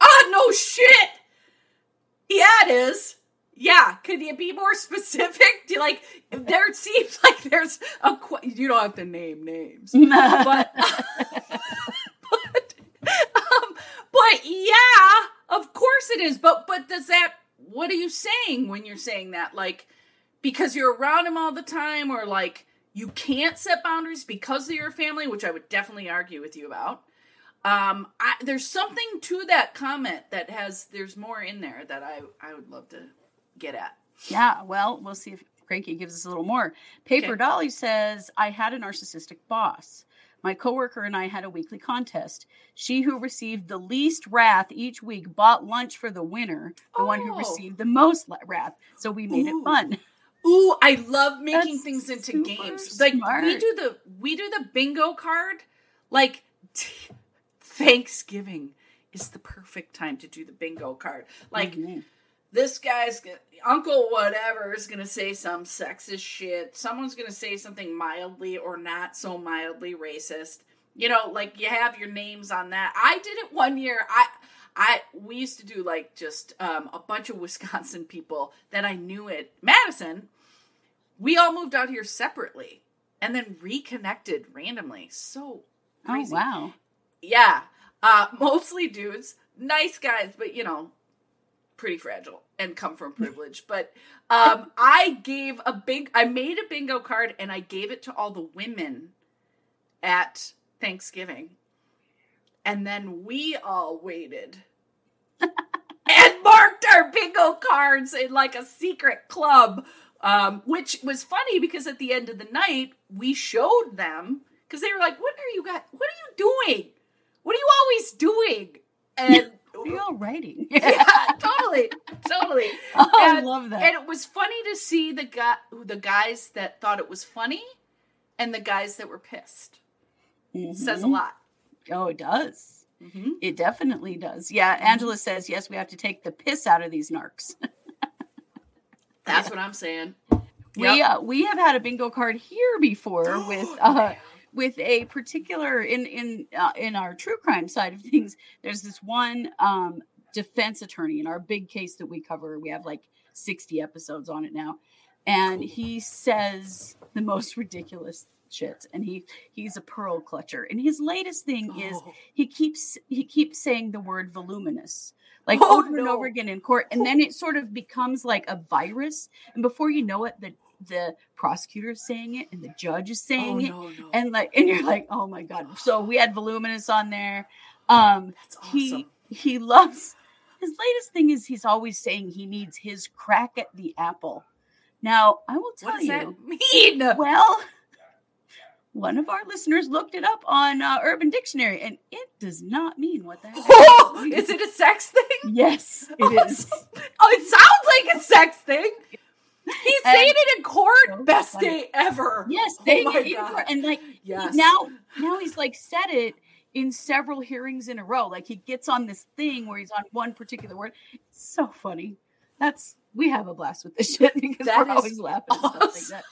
Ah, no shit. Yeah, it is. Yeah, could you be more [LAUGHS] specific? Do you like there seems [LAUGHS] like there's a qu- you don't have to name names, [LAUGHS] but but um, but yeah, of course it is. But but does that? What are you saying when you're saying that? Like because you're around him all the time, or like you can't set boundaries because of your family, which I would definitely argue with you about. Um, I, there's something to that comment that has there's more in there that I I would love to get at. yeah, well, we'll see if Cranky gives us a little more. Paper Okay. Dolly says, I had a narcissistic boss. My coworker and I had a weekly contest. She who received the least wrath each week bought lunch for the winner, the one who Oh. received the most wrath. So we made Ooh. it fun. [LAUGHS] Ooh, I love making That's things into games. Like we do the we do the bingo card. Like Thanksgiving is the perfect time to do the bingo card. Like Mhm. this guy's uncle whatever is gonna say some sexist shit someone's gonna say something mildly or not so mildly racist you know like you have your names on that i did it one year i i we used to do like just um, a bunch of [LAUGHS] wisconsin people that i knew at madison. We all moved out here separately and then reconnected randomly. So Oh, crazy. wow. yeah. Uh [LAUGHS] mostly dudes. Nice guys but you know pretty fragile and come from [LAUGHS] privilege. But um i gave a big i made a bingo card and i gave it to all the women at thanksgiving. And then we all waited and marked our bingo cards in like a secret club um which was funny because at the end of the night we showed them because they were like what are you guys what are you doing what are you always doing and What are you all writing? [LAUGHS] yeah, totally, totally. [LAUGHS] Oh, I love that. And it was funny to see the guy, the guys that thought it was funny, and the guys that were pissed. Says a Mhm. lot. Oh, it does. Mm-hmm. It definitely does. Yeah, Angela says yes. We have to take the piss out of these narcs. [LAUGHS] That's what I'm saying. We Yep. uh, we have had a bingo card here before [GASPS] with uh, with a particular in in uh, in our true crime side of things. There's this one um, defense attorney in our big case that we cover. We have like 60 episodes on it now, and he says the most ridiculous shit. And he he's a pearl clutcher. And his latest thing is Oh. he keeps he keeps saying the word voluminous like Oh, over and over again in court and then it sort of becomes like a virus and before you know it the the prosecutor is saying it and the judge is Oh, saying it no, no. and like and you're like oh my god so we had voluminous on there Um, That's he awesome. he loves his latest thing is he's always saying he needs his crack at the apple. Now I will tell What does you. that mean? Well, one of our listeners looked it up on uh, Urban Dictionary, and it does not mean what that. [LAUGHS] Oh, is it a sex thing? Yes, it [LAUGHS] is. Oh, it sounds like a sex thing. He's And- saying it in court. So Best funny. day ever. Yes, Oh get God. and like Yes. now now he's like said it in several hearings in a row. Like he gets on this thing where he's on one particular word. It's so funny. That's we have a blast with this shit [LAUGHS] because That we're always laughing at stuff like that.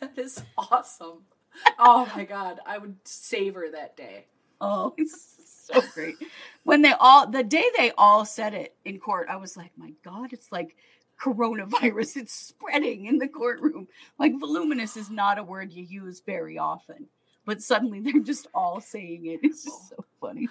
that is awesome. Oh my god, I would savor that day. Oh, [LAUGHS] it's so great. When they all the day they all said it in court, I was like, my God, it's like coronavirus. It's spreading in the courtroom. Like voluminous is not a word you use very often. But suddenly they're just all saying it. It's just so funny.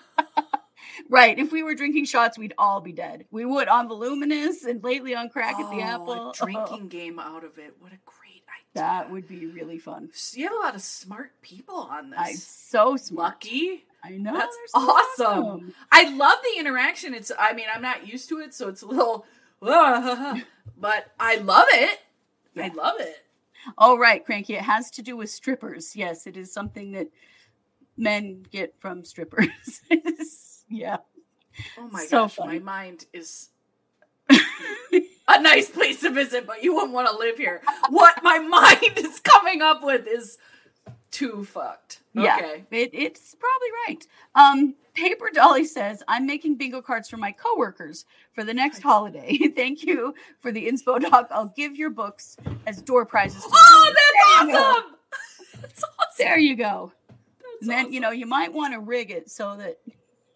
[LAUGHS] right. If we were drinking shots, we'd all be dead. We would on voluminous and lately on crack at the Oh, apple. A [LAUGHS] drinking game out of it. What a great. That would be really fun. You have a lot of smart people on this. I'm so smart. Lucky. I know. That's so awesome. I love the interaction. It's I mean, I'm not used to it, so it's a little [LAUGHS] but I love it. I love it. All right, Cranky. It has to do with strippers. Yes, it is something that men get from strippers. [LAUGHS] yeah. Oh my So gosh, funny. my mind is [LAUGHS] a nice place to visit, but you wouldn't want to live here. What my [LAUGHS] mind is coming up with is too fucked. Yeah. Okay. It, it's probably right. Um, Paper Dolly says, I'm making bingo cards for my coworkers for the next holiday. [LAUGHS] Thank you for the inspo doc. I'll give your books as door prizes. to Oh, that's There you go. awesome. [LAUGHS] That's awesome. There you go. That's And then, you know, you might want to rig it so that,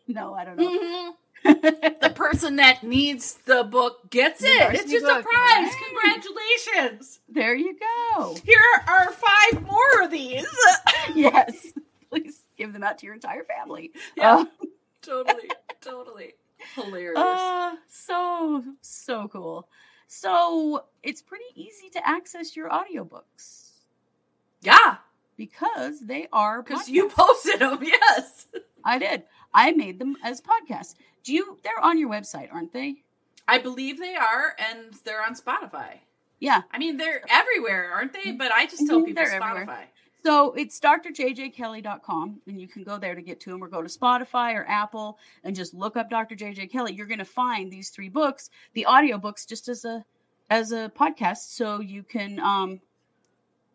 no, I don't know. Mhm. The person that needs the book gets The it. It's just a book, prize. Congratulations. there you go. Here are five more of these. [LAUGHS] yes. Please give them out to your entire family. Yeah. Uh, totally, [LAUGHS] totally hilarious. Uh, so so cool. So it's pretty easy to access your audiobooks yeah, because they are because you posted them. [LAUGHS] Yes, I did. I made them as podcasts. Do you? They're on your website, aren't they? I believe they are, and they're on Spotify. Yeah. I mean, they're everywhere, aren't they? But I just tell Mhm, people they're Spotify. everywhere. So it's drjjkelly.com, and you can go there to get to them, or go to Spotify or Apple and just look up Dr. JJ Kelly. You're going to find these three books, the audiobooks, just as a as a podcast, so you can um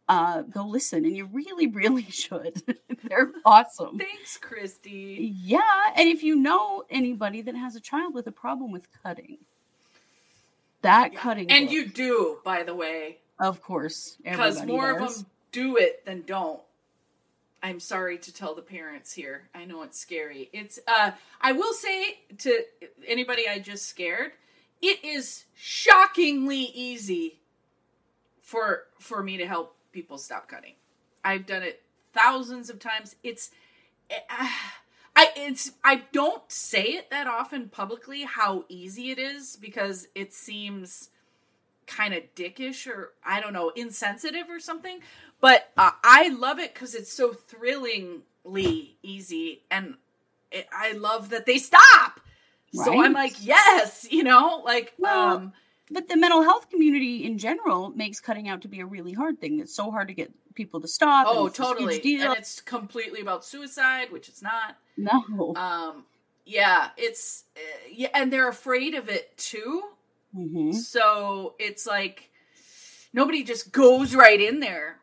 uh go listen, and you really, really [LAUGHS] should. [LAUGHS] They're awesome. Thanks, Kristi. Yeah, and if you know anybody that has a child with a problem with cutting, that cutting, And book, you do, by the way, of course, because more does. of them do it than don't. I'm sorry to tell the parents here. I know it's scary. It's uh I will say to anybody I just scared, it is shockingly easy for for me to help people stop cutting. I've done it thousands of times. It's uh, I it's I don't say it that often publicly how easy it is because it seems kind of dickish or I don't know, insensitive or something. But uh, I love it because it's so thrillingly easy, and it, I love that they stop. So I'm like, yes, you know, like, Well, um, but the mental health community in general makes cutting out to be a really hard thing. It's so hard to get people to stop. oh, it's totally, deal. and it's completely about suicide, which it's not. no. Um, yeah, it's uh, yeah, and they're afraid of it too. Mhm. So it's like nobody just goes right in there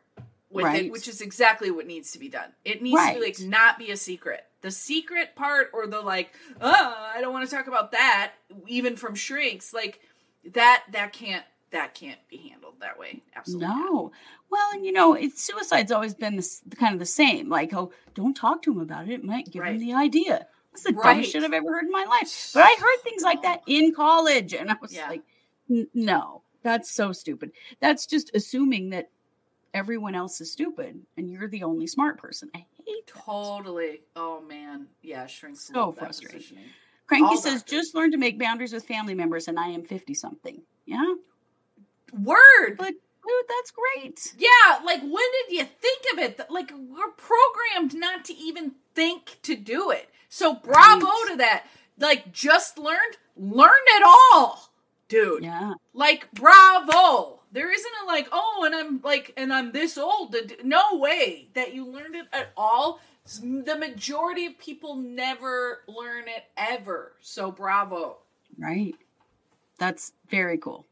with Right. it, which is exactly what needs to be done. It needs to be like not be a secret. The secret part or the like, oh, I don't want to talk about that, even from shrinks, like that that can't that can't be handled that way. Absolutely. No. Well, and you know, it's suicide's always been this kind of the same. Like, oh, don't talk to him about it. It might give him the idea. That's the Right. dumbest shit I've ever heard in my life. But I heard things like that [SIGHS] in college, and I was Yeah. like, no, that's so stupid. That's just assuming that everyone else is stupid and you're the only smart person. I hate that. Totally. Oh man. Yeah, shrinks So that frustrating. Cranky all says, just learn to make boundaries with family members, and I am 50 something. Yeah. Word. But, dude, that's great. Yeah, like when did you think of it? Like we're programmed not to even think to do it. So bravo Right. to that. Like just learned, learn it all, dude. Yeah. Like bravo. There isn't a like, oh, and I'm like, and I'm this old. No way that you learned it at all. The majority of people never learn it ever. So bravo. Right. That's very cool.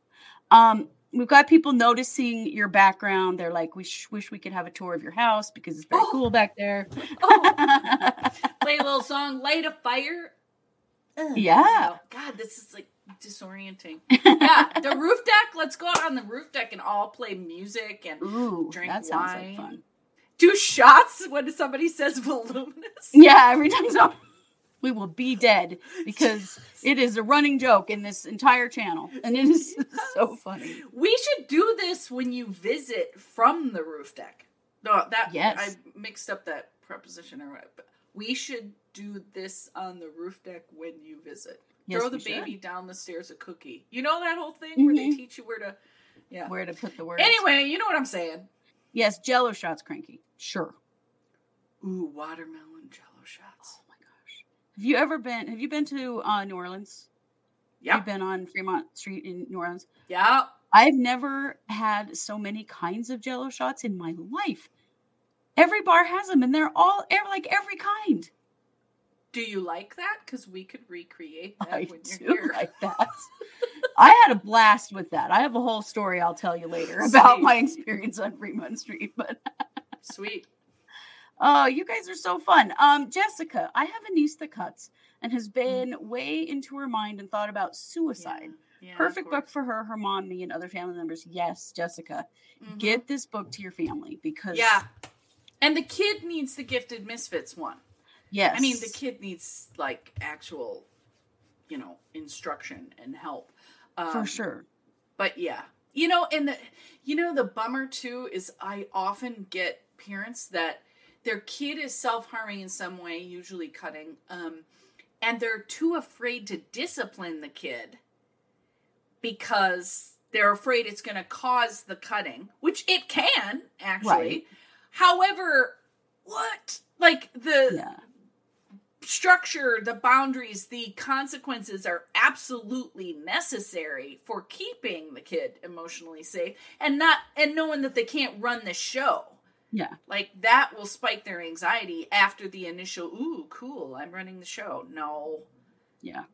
Um, we've got people noticing your background. They're like, we sh- wish we could have a tour of your house because it's very Oh. cool back there. Oh, [LAUGHS] play a little song, light a fire. Ugh. Yeah. God, this is like disorienting. yeah, the roof deck. Let's go out on the roof deck and all play music and Ooh, Drink that sounds wine. like fun. Do shots when somebody says voluminous. Yeah, every time so we will be dead because [LAUGHS] it is a running joke in this entire channel, and it is [LAUGHS] so funny. We should do this when you visit from the roof deck. No, that Yes. I mixed up that preposition or what. But we should do this on the roof deck when you visit. Yes, Throw the we should. baby down the stairs a cookie. You know that whole thing where they Mhm. teach you where to. Yeah. Where to put the word. Anyway, you know what I'm saying. Yes, Jello shots, cranky. Sure. Ooh, watermelon jello shots. Oh my gosh, have you ever been? Have you been to uh, New Orleans? Yeah. You've been on Fremont Street in New Orleans. Yeah. I've never had so many kinds of Jello shots in my life. Every bar has them, and they're all ev- like every kind. Do you like that? Because we could recreate that I when you're do here. like that. I had a blast with that. I have a whole story I'll tell you later [LAUGHS] about Sweet. my experience on Fremont Street. But Sweet. [LAUGHS] oh, you guys are so fun. Um, Jessica, I have a niece that cuts and has been way into her mind and thought about suicide. Yeah, of Perfect book for her, her mom, me, and other family members. Yes, Jessica, Mhm. get this book to your family because Yeah. And the kid needs the gifted misfits one. Yes, I mean, the kid needs like actual, you know, instruction and help. Um, for sure. But yeah, you know, and the, you know, the bummer too is I often get parents that their kid is self harming in some way, usually cutting, um, and they're too afraid to discipline the kid because they're afraid it's going to cause the cutting, which it can actually. Right. However, what like the Yeah, structure, the boundaries, the consequences are absolutely necessary for keeping the kid emotionally safe and not and knowing that they can't run the show. yeah, Like that will spike their anxiety after the initial ooh cool, I'm running the show. No, yeah.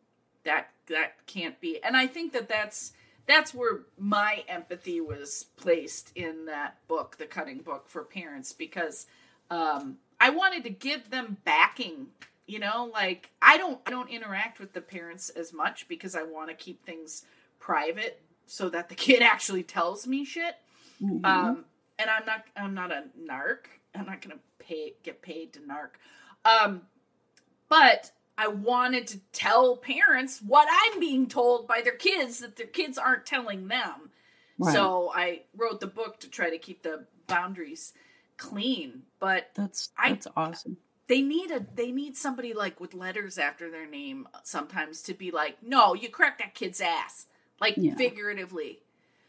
that that can't be. And I think that that's that's where my empathy was placed in that book, the cutting book for parents because um I wanted to give them backing, you know, like I don't I don't interact with the parents as much because I want to keep things private so that the [LAUGHS] kid actually tells me shit. Mhm. Um, and I'm not I'm not a narc. I'm not gonna pay get paid to narc. Um, but I wanted to tell parents what I'm being told by their kids that their kids aren't telling them. Right. So I wrote the book to try to keep the boundaries clean. But that's I- that's awesome. They need a they need somebody like with letters after their name sometimes to be like, no, you crack that kid's ass, like Yeah. figuratively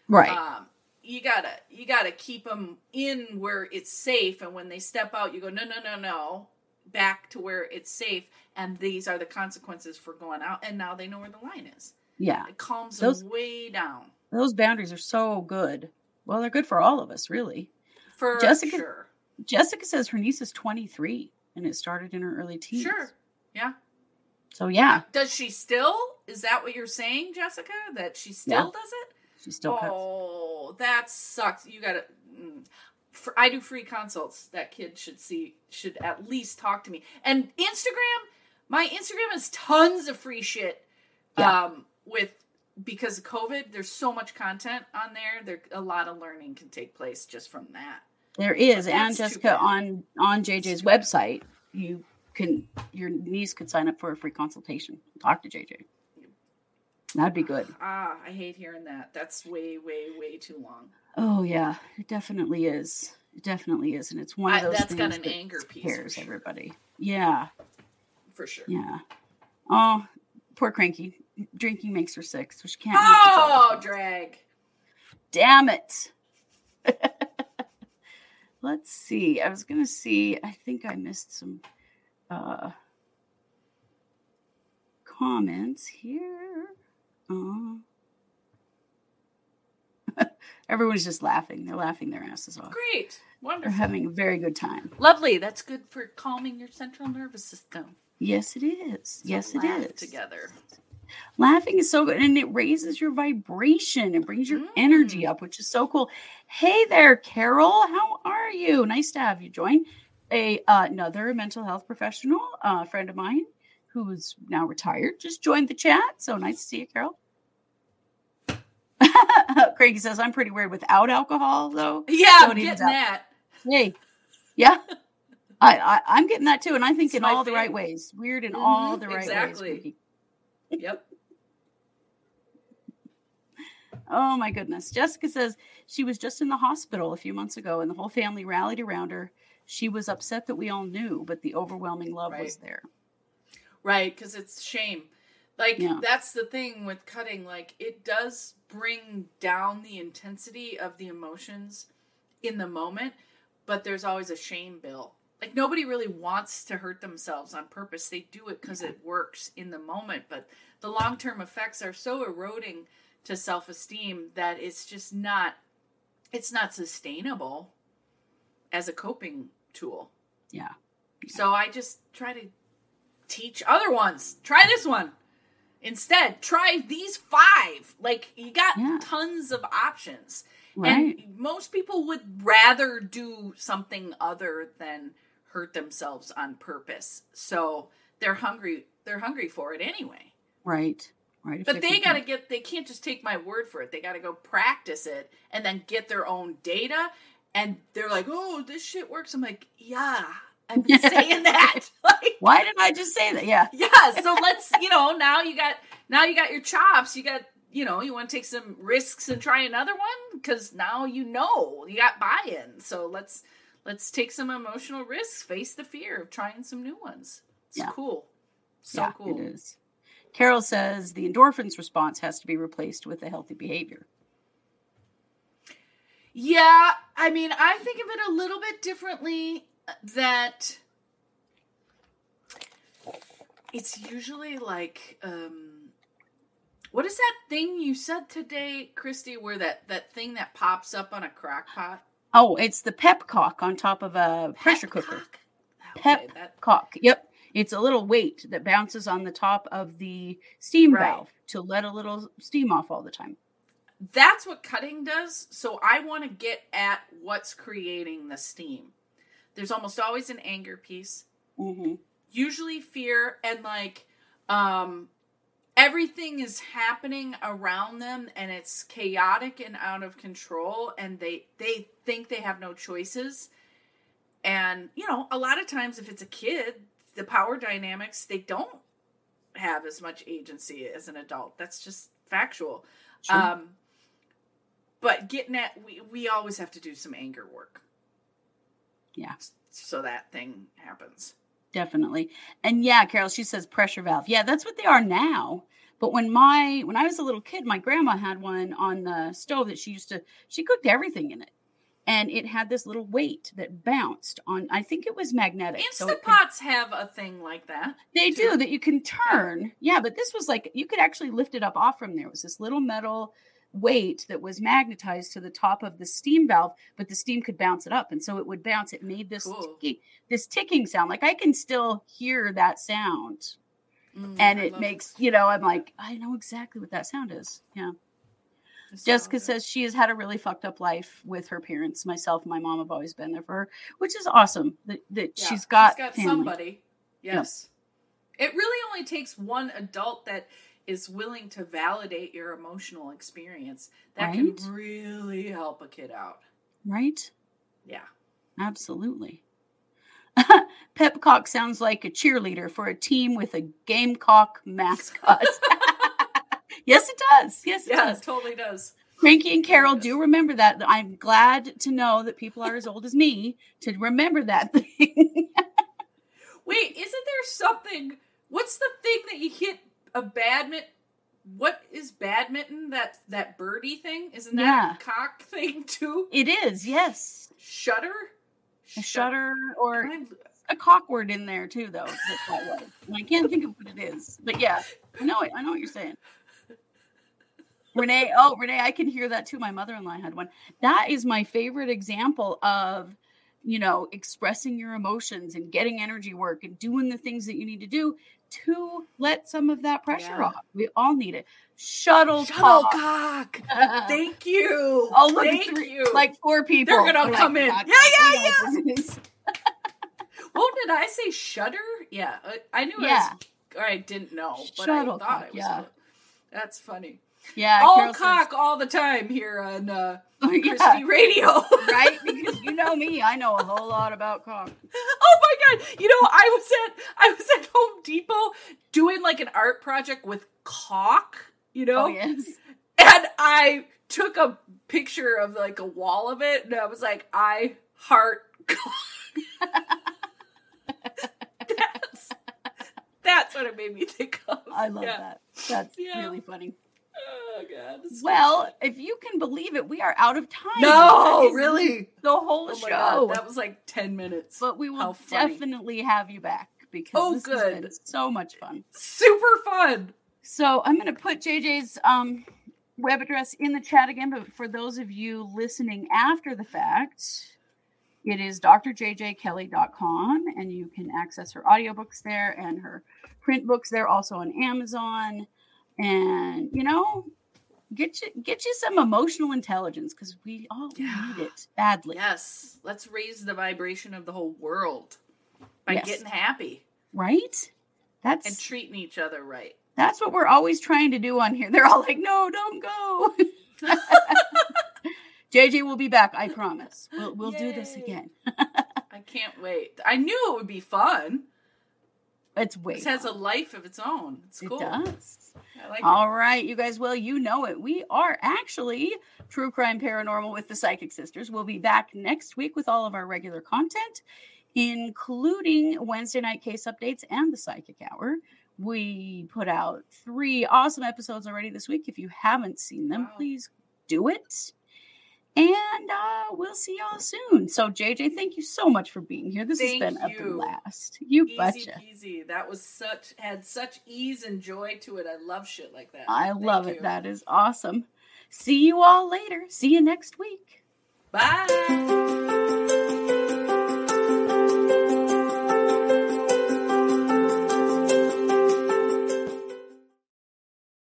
Right. um, you gotta you gotta keep them in where it's safe and when they step out you go no no no no back to where it's safe and these are the consequences for going out and now they know where the line is yeah. it calms Those- them way down Those boundaries are so good. Well, they're good for all of us, really. for Jessica- sure Jessica says her niece is 23 and it started in her early teens. sure yeah So yeah, does she still is that what you're saying jessica that she still Yeah. does it she still cuts. oh that sucks you gotta mm. I do free consults. That kid should see, should at least talk to me. And Instagram, my Instagram has tons of free shit. Yeah. Um, with because of COVID, there's so much content on there. There, a lot of learning can take place just from that. There is, and Jessica on on JJ's website, you can your niece could sign up for a free consultation. Talk to JJ. That'd be good. Ah, I hate hearing that. That's way, way, way too long. Oh yeah, it definitely is. It definitely is, and it's one of I- those that's things got an that anger piece scares sure. everybody. Yeah, For sure. yeah. Oh, poor cranky. Drinking makes her sick, so she can't. Oh, drag. damn it. [LAUGHS] Let's see. I was gonna see. I think I missed some. uh comments here. Uh, [LAUGHS] everyone's just laughing. They're laughing their asses off. Great. Wonderful. They're having a very good time. Lovely. That's good for calming your central nervous system. Yes, it is. to yes, it laugh is. Together. Laughing is so good and it raises your vibration and brings your energy Mm. up, which is so cool. Hey there, Carol. How are you? Nice to have you join. A uh, another mental health professional, uh, friend of mine who's now retired, just joined the chat. So nice to see you, Carol. [LAUGHS] Craig says, I'm pretty weird without alcohol, though. Yeah, Don't I'm getting that. Hey, yeah. I, I I'm getting that too, and I think It's in all the right ways. Weird in all Mhm, the right exactly. ways. Yep. Oh my goodness. Jessica says she was just in the hospital a few months ago and the whole family rallied around her. She was upset that we all knew, but the overwhelming love was there. Right, because it's shame. Like Yeah. that's the thing with cutting. Like it does bring down the intensity of the emotions in the moment, but there's always a shame bill. Like nobody really wants to hurt themselves on purpose. They do it because it works in the moment, but the long term effects are so eroding to self esteem that it's just not. It's not sustainable as a coping tool. Yeah. So I just try to teach other ones. Try this one. Instead, try these five. Like you got Yeah. tons of options. Right. And most people would rather do something other than hurt themselves on purpose. So they're hungry they're hungry for it anyway. right. Right. But they got to get they can't just take my word for it. They got to go practice it and then get their own data and they're like, "Oh, this shit works." I'm like, "Yeah, I've been [LAUGHS] saying that." [LAUGHS] Like Why did I just say that? Yeah. yeah so let's you know now you got now you got your chops you got you know you want to take some risks and try another one because now you know you got buy-in so let's let's take some emotional risks face the fear of trying some new ones it's Yeah. cool so yeah, cool It is. Carol says the endorphins response has to be replaced with a healthy behavior. yeah i mean i think of it a little bit differently uh, that it's usually like um what is that thing you said today Kristi where that that thing that pops up on a crock pot Oh, it's the pep cock on top of a pressure cooker. Pepcock? Okay, Pep that- cock. Yep. It's a little weight that bounces on the top of the steam Right. valve to let a little steam off all the time. that's what cutting does. So I want to get at what's creating the steam. There's almost always an anger piece, Mm-hmm. usually fear, and like um, everything is happening around them, and it's chaotic and out of control, and they they think they have no choices. And you know, a lot of times, if it's a kid, the power dynamics they don't have as much agency as an adult. That's just factual. Sure. Um, but getting at we we always have to do some anger work. Yeah. So that thing happens. Definitely. And yeah, Carol, she says pressure valve. Yeah, that's what they are now. But when my when I was a little kid, my grandma had one on the stove that she used to she cooked everything in it. And it had this little weight that bounced on I think it was magnetic. so Instant could- pots have a thing like that. They too. do that you can turn. Yeah, but this was like you could actually lift it up off from there. It was this little metal weight that was magnetized to the top of the steam valve, but the steam could bounce it up, and so it would bounce. It made this Cool. this ticking sound. Like I can still hear that sound, Mm, and I it makes you know. I'm like, I know exactly what that sound is. Yeah. It's Jessica so good. says she has had a really fucked up life with her parents. Myself, my mom have always been there for her, which is awesome. That, that Yeah, she's got, family. somebody. Yes. It really only takes one adult that is willing to validate your emotional experience. That Right? can really help a kid out. right? Yeah. Absolutely. [LAUGHS] Pepcock sounds like a cheerleader for a team with a gamecock mascot. [LAUGHS] [LAUGHS] yes, it does. Yes, it Yeah, does. it totally does. Frankie and Carol do remember that. I'm glad to know that people are as old as me to remember that thing. Wait, isn't there something? What's the thing that you hit a badminton? What is badminton? That that birdie thing? Isn't that Yeah. a cock thing too? it is, yes. Shutter. A shutter or a cock word in there too, though. I can't think of what it is, but yeah, I know it. I know what you're saying. Renee, oh Renee, I can hear that too. My mother-in-law had one. That is my favorite example of, you know, expressing your emotions and getting energy work and doing the things that you need to do to let some of that pressure Yeah. off. We all need it. Shuttlecock. Shuttlecock. [LAUGHS] Thank you. Oh, look, Thank three, you. like four people. They're gonna come in. "Cock, Yeah, yeah, what. [LAUGHS] Well, did I say shutter? Yeah, I, I knew. Yeah. I, was, or I didn't know, but I Shuttlecock, thought it was. yeah. That's funny. Yeah, all Carol says- cock all the time here on uh, [LAUGHS] Yeah, Kristi Radio. [LAUGHS] right? Because you know me, I know a whole lot about cock. oh my god! You know, I was at I was at Home Depot doing like an art project with cock. You know, Oh yes. and I took a picture of like a wall of it, and I was like, I heart cock. [LAUGHS] that's, that's what it made me think of. I love Yeah. that. That's Yeah. really funny. Oh god. Well, funny. if you can believe it, we are out of time. no, really. The whole Oh show. God, that was like ten minutes. but we will definitely have you back because Oh, this has been good. so much fun. Super fun. So I'm going to put JJ's um, web address in the chat again, but for those of you listening after the fact, it is drjjkelly.com, and you can access her audiobooks there and her print books there, also on Amazon. And you know, get you get you some emotional intelligence because we all Yeah. need it badly, Yes, let's raise the vibration of the whole world by Yes. getting happy right? That's and treating each other right. That's what we're always trying to do on here. They're all like, no, don't go. [LAUGHS] JJ will be back, I promise. We'll, we'll do this again. I can't wait. I knew it would be fun. It's way. This has a life of its own. It's It cool. does. Like it. All right, you guys. Well, you know it. We are actually True Crime Paranormal with the Psychic Sisters. We'll be back next week with all of our regular content, including Wednesday night case updates and the Psychic Hour. We put out three awesome episodes already this week. If you haven't seen them, Wow. please do it. And uh, we'll see y'all soon. So, JJ, thank you so much for being here. This Thank has been you. a blast. You Easy betcha. peasy. That was such had such ease and joy to it. I love shit like that. I Thank love you. it. That is awesome. See you all later. See you next week. Bye.